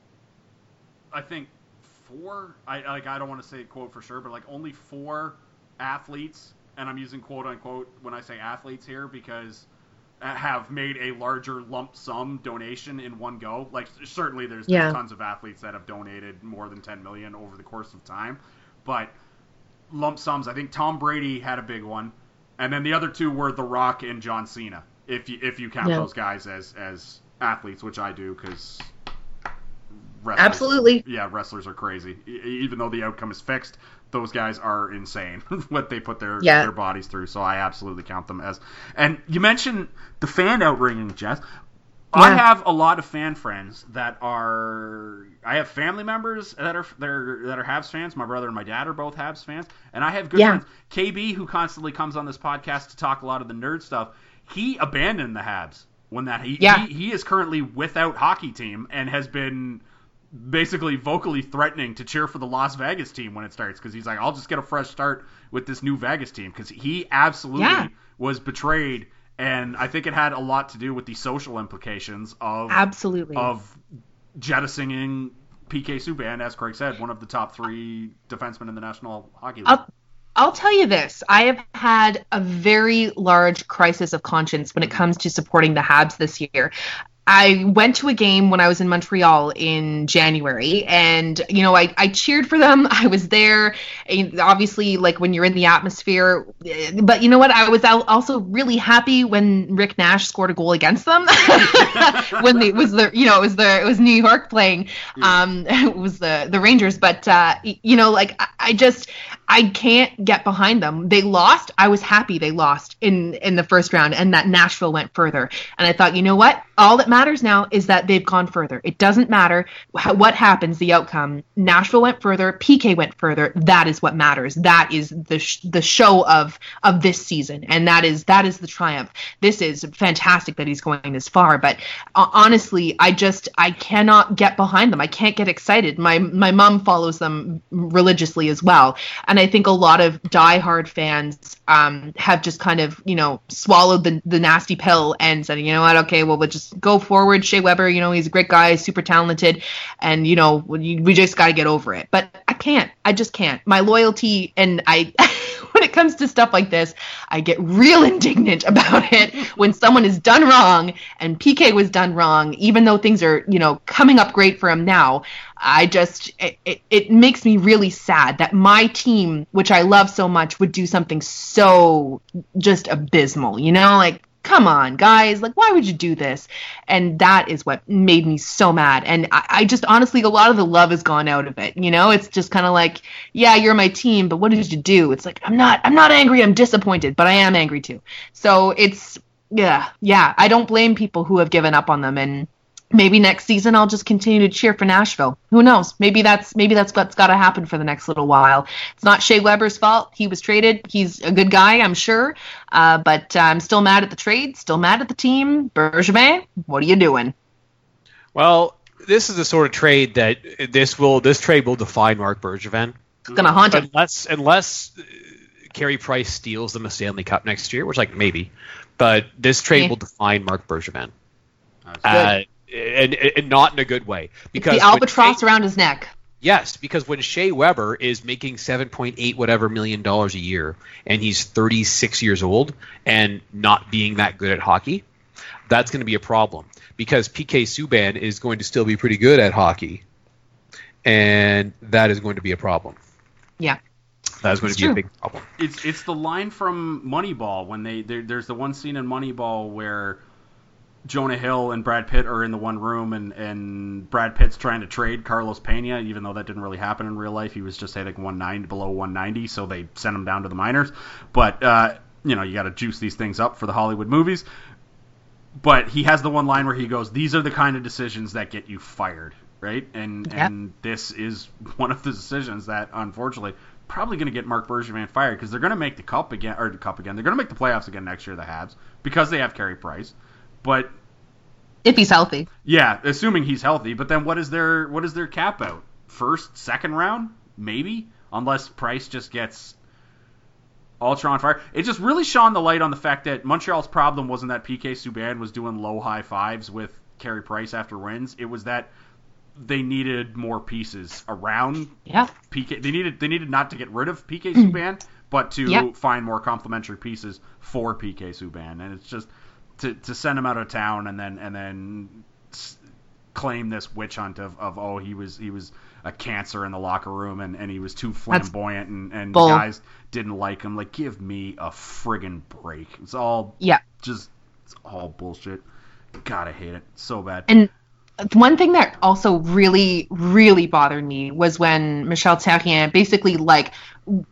S2: I think four. I like I don't want to say quote for sure, but like only four athletes, and I'm using quote unquote when I say athletes here because have made a larger lump sum donation in one go. Like certainly there's, there's tons of athletes that have donated more than 10 million over the course of time, but lump sums. I think Tom Brady had a big one, and then the other two were The Rock and John Cena. If you if you count
S4: Yeah.
S2: those guys as as athletes, which I do, because
S4: Absolutely.
S2: yeah, wrestlers are crazy. Even though the outcome is fixed, those guys are insane [LAUGHS] what they put their
S4: Yeah.
S2: their bodies through. So I absolutely count them as. And you mentioned the fan outringing, Jess. I have a lot of fan friends that are. I have family members that are that are, that are Habs fans. My brother and my dad are both Habs fans, and I have good
S4: Yeah.
S2: friends. KB, who constantly comes on this podcast to talk a lot of the nerd stuff, he abandoned the Habs when that he
S4: Yeah.
S2: he, he is currently without hockey team and has been basically vocally threatening to cheer for the Las Vegas team when it starts because he's like, I'll just get a fresh start with this new Vegas team because he absolutely
S4: Yeah.
S2: was betrayed, and I think it had a lot to do with the social implications of
S4: Absolutely.
S2: of jettisoning PK Subban, as Craig said, one of the top three defensemen in the National Hockey League.
S4: I'll, I'll tell you this. I have had a very large crisis of conscience when it comes to supporting the Habs this year. I went to a game when I was in Montreal in January, and you know, I, I cheered for them. [LAUGHS] I was there, and obviously, like when you're in the atmosphere. But you know what? I was also really happy when Rick Nash scored a goal against them. [LAUGHS] when it was the you know it was the it was New York playing, um, [LAUGHS] it was the the Rangers. But uh, you know, like I, I just I can't get behind them. They lost. I was happy they lost in in the first round, and that Nashville went further. And I thought, you know what? All that matters now is that they've gone further. It doesn't matter what happens, the outcome. Nashville went further. PK went further. That is what matters. That is the sh- the show of of this season, and that is that is the triumph. This is fantastic that he's going this far, but uh, honestly, I just I cannot get behind them. I can't get excited. My my mom follows them religiously as well, and I think a lot of diehard fans um, have just kind of you know swallowed the the nasty pill and said, you know what, okay, well we'll just go forward. Shea Weber, you know he's a great guy, super talented, and you know we we just got to get over it. But can't. I just can't. My loyalty and I. [LAUGHS] when it comes to stuff like this, I get real [LAUGHS] indignant about it when someone is done wrong and PK was done wrong, even though things are, you know, coming up great for him now. I just, it, it, it makes me really sad that my team, which I love so much, would do something so just abysmal, you know? Like, come on, guys, like why would you do this? And that is what made me so mad. And I, I just honestly, a lot of the love has gone out of it. You know, it's just kind of like, yeah, you're my team, but what did you do? It's like I'm not, I'm not angry. I'm disappointed, but I am angry too. So it's yeah, yeah. I don't blame people who have given up on them and maybe next season I'll just continue to cheer for Nashville. Who knows? Maybe that's maybe that's what's got to happen for the next little while. It's not Shea Weber's fault. He was traded. He's a good guy, I'm sure. Uh, but uh, I'm still mad at the trade. Still mad at the team. Bergevin, what are you doing?
S3: Well, this is the sort of trade that this will this trade will define Marc Bergevin.
S4: It's gonna haunt him.
S3: Unless unless uh, Carey Price steals them a Stanley Cup next year, which like maybe, but this trade
S4: Yeah.
S3: will define Marc Bergevin.
S2: That's
S3: Uh, and, and not in a good way because
S4: the albatross
S3: Shea-
S4: around his neck.
S3: Yes, because when Shea Weber is making seven point eight whatever million dollars a year, and he's thirty six years old and not being that good at hockey, that's going to be a problem. Because PK Subban is going to still be pretty good at hockey, and that is going to be a problem.
S4: Yeah.
S3: That is going
S4: It's
S3: to be a big problem.
S2: It's it's the line from Moneyball when they there, there's the one scene in Moneyball where Jonah Hill and Brad Pitt are in the one room and and Brad Pitt's trying to trade Carlos Pena even though that didn't really happen in real life. He was just hitting 190 below 190 so they sent him down to the minors. But uh, you know you got to juice these things up for the Hollywood movies. But he has the one line where he goes these are the kind of decisions that get you fired right? And
S4: Yeah.
S2: and this is [LAUGHS] one of the decisions that unfortunately probably going to get Marc Bergevin fired because they're going to make the cup again or the cup again. They're going to make the playoffs again next year the Habs because they have Carey Price but
S4: If he's healthy.
S2: yeah assuming he's healthy but then what is their what is their cap out first second round maybe unless Price just gets ultra on fire. It just really shone the light on the fact that Montreal's problem wasn't that PK Subban was doing low high fives with Carey Price after wins. It was that they needed more pieces around
S4: Yeah.
S2: PK. They needed they needed not to get rid of PK [CLEARS THROAT] Subban, but to
S4: Yeah.
S2: find more complementary pieces for PK Subban. And it's just to, to send him out of town and then and then claim this witch hunt of, of oh he was he was a cancer in the locker room and, and he was too flamboyant and, and the
S4: bull.
S2: guys didn't like him. Like give me a friggin' break. It's all
S4: Yeah.
S2: just it's all bullshit. God, I hate it so bad.
S4: And one thing that also really, really bothered me was when Michel Therrien basically like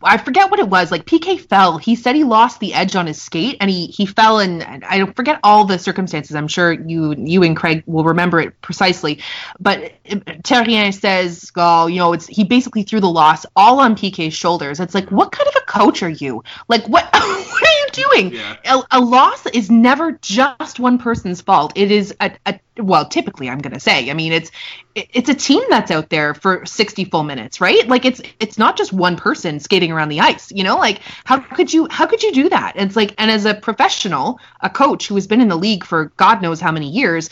S4: I forget what it was. Like PK fell. He said he lost the edge on his skate, and he he fell. And I don't forget all the circumstances. I'm sure you you and Craig will remember it precisely. But uh, Therrien says, "Oh, you know, it's he basically threw the loss all on PK's shoulders." It's like, what kind of a coach are you? Like, what [LAUGHS] what are you doing?
S2: Yeah.
S4: A, a loss is never just one person's fault. It is a, a well, typically, I'm going to say. I mean, it's it's a team that's out there for 60 full minutes, right? Like it's it's not just one person skating around the ice, you know? Like how could you how could you do that? It's like and as a professional, a coach who has been in the league for God knows how many years,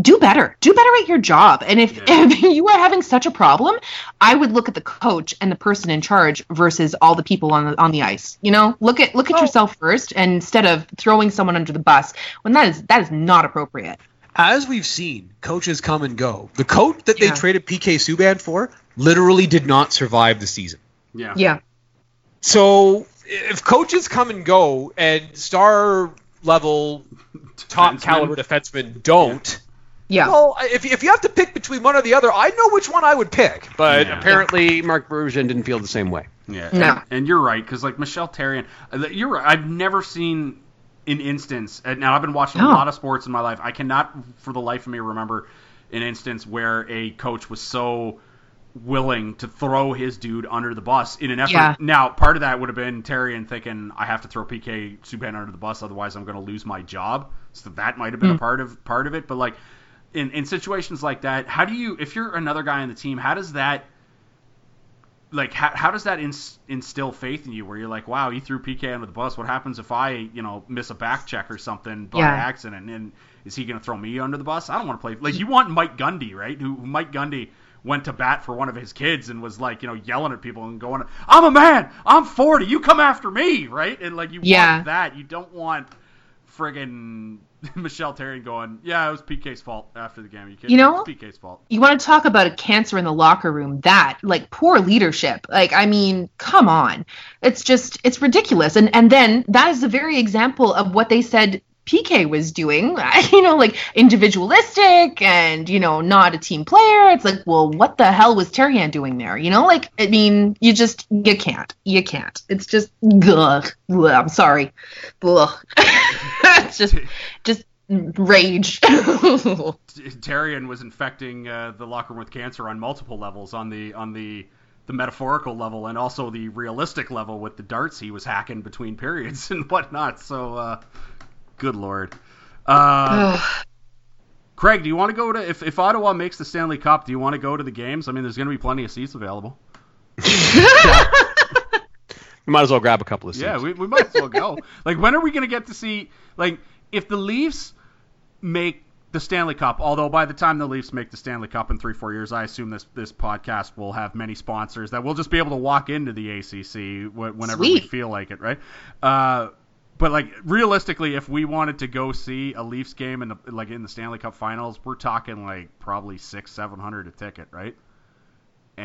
S4: do better. Do better at your job. And if,
S2: Yeah.
S4: if [LAUGHS] you are having such a problem, I would look at the coach and the person in charge versus all the people on the on the ice. You know? Look at look at
S3: Well-
S4: yourself first and instead of throwing someone under the bus when that is that is not appropriate.
S3: As we've seen, coaches come and go. The coach that they traded PK Subban for literally did not survive the season.
S2: Yeah.
S4: Yeah.
S3: So if coaches come and go and star level [LAUGHS] top
S2: Defensemen.
S3: caliber defensemen don't,
S4: Yeah.
S3: well, if, if you have to pick between one or the other, I know which one I would pick. But
S2: Yeah.
S3: apparently, Marc Bergevin didn't feel the same way.
S2: Yeah.
S4: No.
S2: And, and you're right, because like Michel Therrien, uh, you're right. I've never seen an instance. And now I've been watching a lot of sports in my life. I cannot, for the life of me, remember an instance where a coach was so willing to throw his dude under the bus in an effort.
S4: Yeah.
S2: Now, part of that would have been Therrien thinking I have to throw PK Subban under the bus, otherwise I'm going to lose my job. So that might have been a hmm. part of part of it. But like in in situations like that, how do you, if you're another guy on the team, how does that like how, how does that ins- instill faith in you where you're like wow you threw pk under the bus. What happens if i you know miss a back check or something by
S4: Yeah.
S2: accident? And is he going to throw me under the bus? I don't want to play like you want mike gundy right? Who who mike gundy went to bat for one of his kids and was like you know yelling at people and going i'm a man. I'm 40 you come after me right? And like you
S4: Yeah.
S2: want that. You don't want friggin' [LAUGHS] Michel Therrien going, yeah, it was PK's fault after the game. You, kidding
S4: You
S2: me?
S4: know?
S2: it's PK's fault.
S4: you want to talk about a cancer in the locker room that like poor leadership like i mean come on it's just it's ridiculous and and then that is the very example of what they said PK was doing, [LAUGHS] you know, like individualistic and, you know, not a team player. It's like, well, what the hell was Therrien doing there? You know, like, I mean, you just, you can't. You can't. It's just, ugh. Ugh, I'm sorry. Ugh. [LAUGHS] [LAUGHS] it's just, just rage. [LAUGHS]
S2: Therrien was infecting uh, the locker room with cancer on multiple levels on the on the the metaphorical level and also the realistic level with the darts he was hacking between periods [LAUGHS] and whatnot. So, uh, good lord. Uh, [SIGHS] Craig, do you want to go to if, if Ottawa makes the Stanley Cup? Do you want to go to the games? I mean, there's going to be plenty of seats available.
S3: We might as well grab a couple of seats.
S2: Yeah, we, we might as well go. [LAUGHS] like, when are we going to get to see like if the Leafs make the Stanley Cup? Although by the time the Leafs make the Stanley Cup in three four years, I assume this this podcast will have many sponsors that we'll just be able to walk into the ACC wh- whenever we feel like it, right? Uh, but like realistically, if we wanted to go see a Leafs game in the like in the Stanley Cup Finals, we're talking like probably six seven hundred a ticket, right?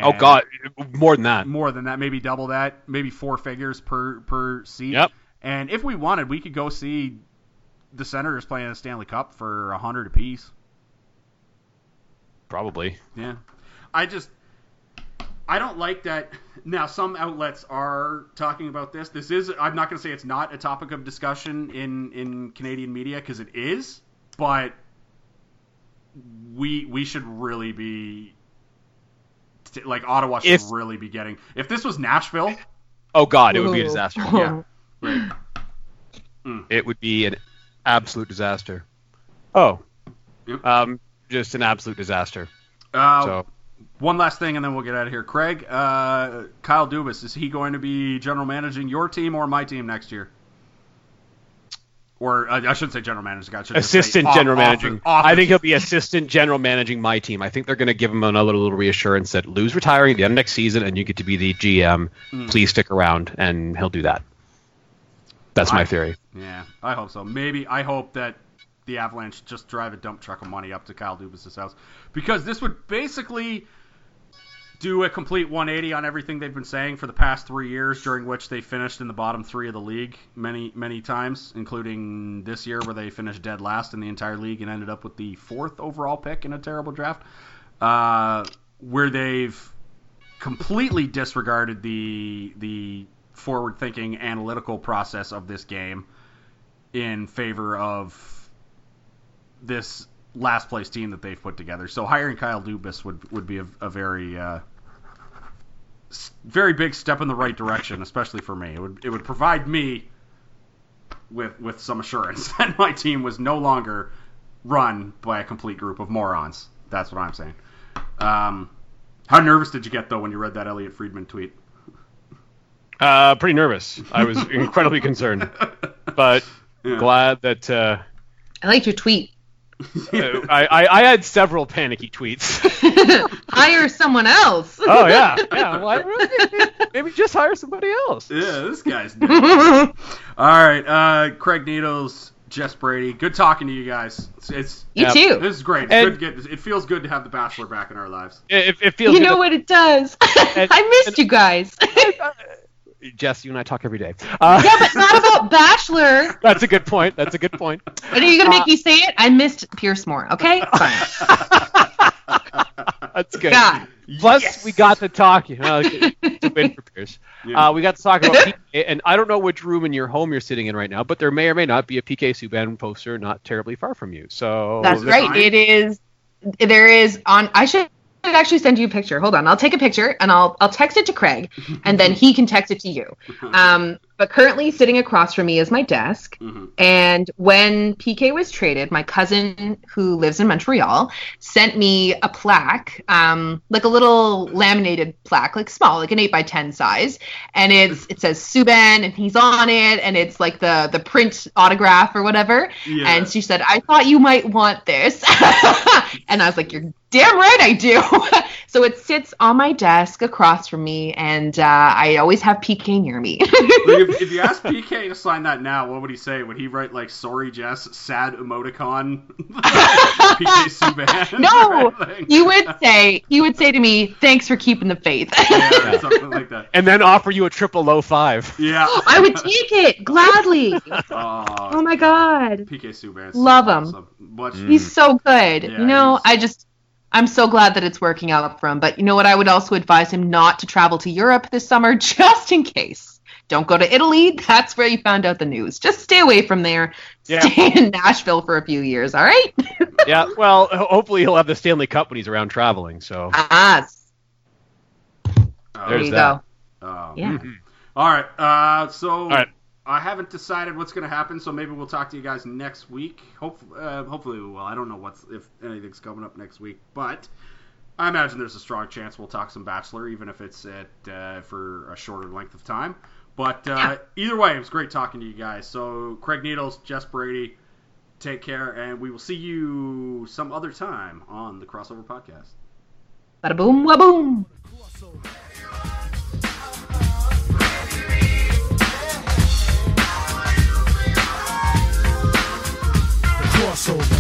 S3: Oh God, more than that.
S2: more than that, maybe double that, maybe four figures per per seat.
S3: Yep.
S2: And if we wanted, we could go see the Senators playing the Stanley Cup for a hundred apiece.
S3: Probably.
S2: Yeah. I just I don't like that now some outlets are talking about this. This is I'm not going to say it's not a topic of discussion in in Canadian media because it is, but we we should really be t- like Ottawa should
S3: If-
S2: really be getting. If this was Nashville,
S3: Oh God, it would be a disaster.
S2: Yeah. right.
S3: It would be an absolute disaster. Oh.
S2: Yep.
S3: Um, just an absolute disaster.
S2: Uh,
S3: So
S2: One last thing, and then we'll get out of here. Craig, uh, Kyle Dubas, is he going to be general managing your team or my team next year? Or uh, I shouldn't say general manager. I should just say
S3: assistant general
S2: off-
S3: managing.
S2: off-
S3: I think he'll be assistant general managing my team. I think they're going to give him another little reassurance that Lou's retiring at the end of next season, and you get to be the GM.
S2: Hmm.
S3: Please stick around, and he'll do that. That's my
S2: I-
S3: theory.
S2: Yeah, I hope so. Maybe I hope that the Avalanche just drive a dump truck of money up to Kyle Dubas' house because this would basically do a complete 180 on everything they've been saying for the past three years, during which they finished in the bottom three of the league many many times, including this year where they finished dead last in the entire league and ended up with the fourth overall pick in a terrible draft, uh, where they've completely disregarded the the forward thinking analytical process of this game in favor of this last place team that they've put together. So hiring Kyle Dubas would would be a, a very uh, very big step in the right direction, especially for me. It would it would provide me with with some assurance [LAUGHS] that my team was no longer run by a complete group of morons. That's what I'm saying. Um, how nervous did you get though when you read that Elliotte Friedman tweet?
S3: Uh, pretty nervous. I was [LAUGHS] incredibly concerned, [LAUGHS] but
S2: Yeah.
S3: glad that uh,
S4: I liked your tweet.
S3: I, I, I had several panicky tweets. [LAUGHS]
S4: Hire someone else.
S3: oh yeah, yeah. Well, I- maybe just hire somebody else.
S2: Yeah, this guy's. [LAUGHS] All right, uh, Craig Needles, Jess Brady. Good talking to you guys. It's, it's
S4: you
S3: Yeah.
S4: too.
S2: this is great. It's good to get, it feels good to have the Bachelor back in our lives.
S3: It, it feels
S4: You
S3: good
S4: know
S3: to-
S4: what it does. [LAUGHS] I missed
S3: and-
S4: you guys.
S3: Jess, you and I talk every day. Uh,
S4: yeah, but not about [LAUGHS] Bachelor.
S3: That's a good point. That's a good point.
S4: And are you gonna make me say it? I missed Pierce Moore. Okay, [LAUGHS] fine.
S3: That's good.
S4: God.
S3: Plus,
S2: Yes!
S3: we got to talk. You know, it's a win for Pierce.
S2: Yeah.
S3: Uh, we got to talk about [LAUGHS] PK, and I don't know which room in your home you're sitting in right now, but there may or may not be a PK Subban poster not terribly far from you. So
S4: That's right.
S2: fine?
S4: It is. There is on. I should actually send you a picture. Hold on. I'll take a picture and I'll I'll text it to Craig, and then he can text it to you. Um, but currently sitting across from me is my desk.
S2: Mhm.
S4: And when PK was traded, my cousin who lives in Montreal sent me a plaque, um, like a little laminated plaque, like small, like an eight by ten size, and it's it says Subban and he's on it, and it's like the the print autograph or whatever.
S2: Yeah.
S4: And she said, "I thought you might want this," [LAUGHS] and I was like, "You're Damn right I do. [LAUGHS] so it sits on my desk across from me, and uh, I always have PK near me.
S2: Like, if, [LAUGHS] if you ask PK to sign that now, what would he say? Would he write like "Sorry, Jess," sad emoticon, [LAUGHS] PK Subban? [LAUGHS]
S4: no,
S2: or
S4: you would say he would say to me, "Thanks for keeping the faith."
S2: yeah, something like that.
S3: And then offer you a triple low five.
S2: Yeah.
S4: I would take it gladly.
S2: Aw,
S4: Oh my god.
S2: PK Subban.
S4: Love him.
S2: Awesome. Much, mm.
S4: He's so good.
S2: Yeah,
S4: you know,
S2: he's-
S4: I just I'm so glad that it's working out for him. But you know what? I would also advise him not to travel to Europe this summer just in case. Don't go to Italy. [LAUGHS] That's where you found out the news. Just stay away from there.
S3: Yeah.
S4: Stay in Nashville for a few years, all right? [LAUGHS]
S3: yeah, well, hopefully he'll have the Stanley Cup when he's around traveling. So
S4: ah,
S2: Oh,
S4: there
S3: There's
S4: you
S3: that.
S4: go.
S2: oh.
S4: Yeah.
S2: All right. Uh, so
S3: right.
S2: I haven't decided what's going to happen, so maybe we'll talk to you guys next week. Hope, uh, hopefully we will. I don't know what's if anything's coming up next week, but I imagine there's a strong chance we'll talk some Bachelor, even if it's at uh, for a shorter length of time. But uh,
S4: Yeah.
S2: either way, it was great talking to you guys. So Craig Needles, Jess Brady, take care, and we will see you some other time on the Crossover Podcast.
S4: Bada boom, Whaboom.
S1: The crossover.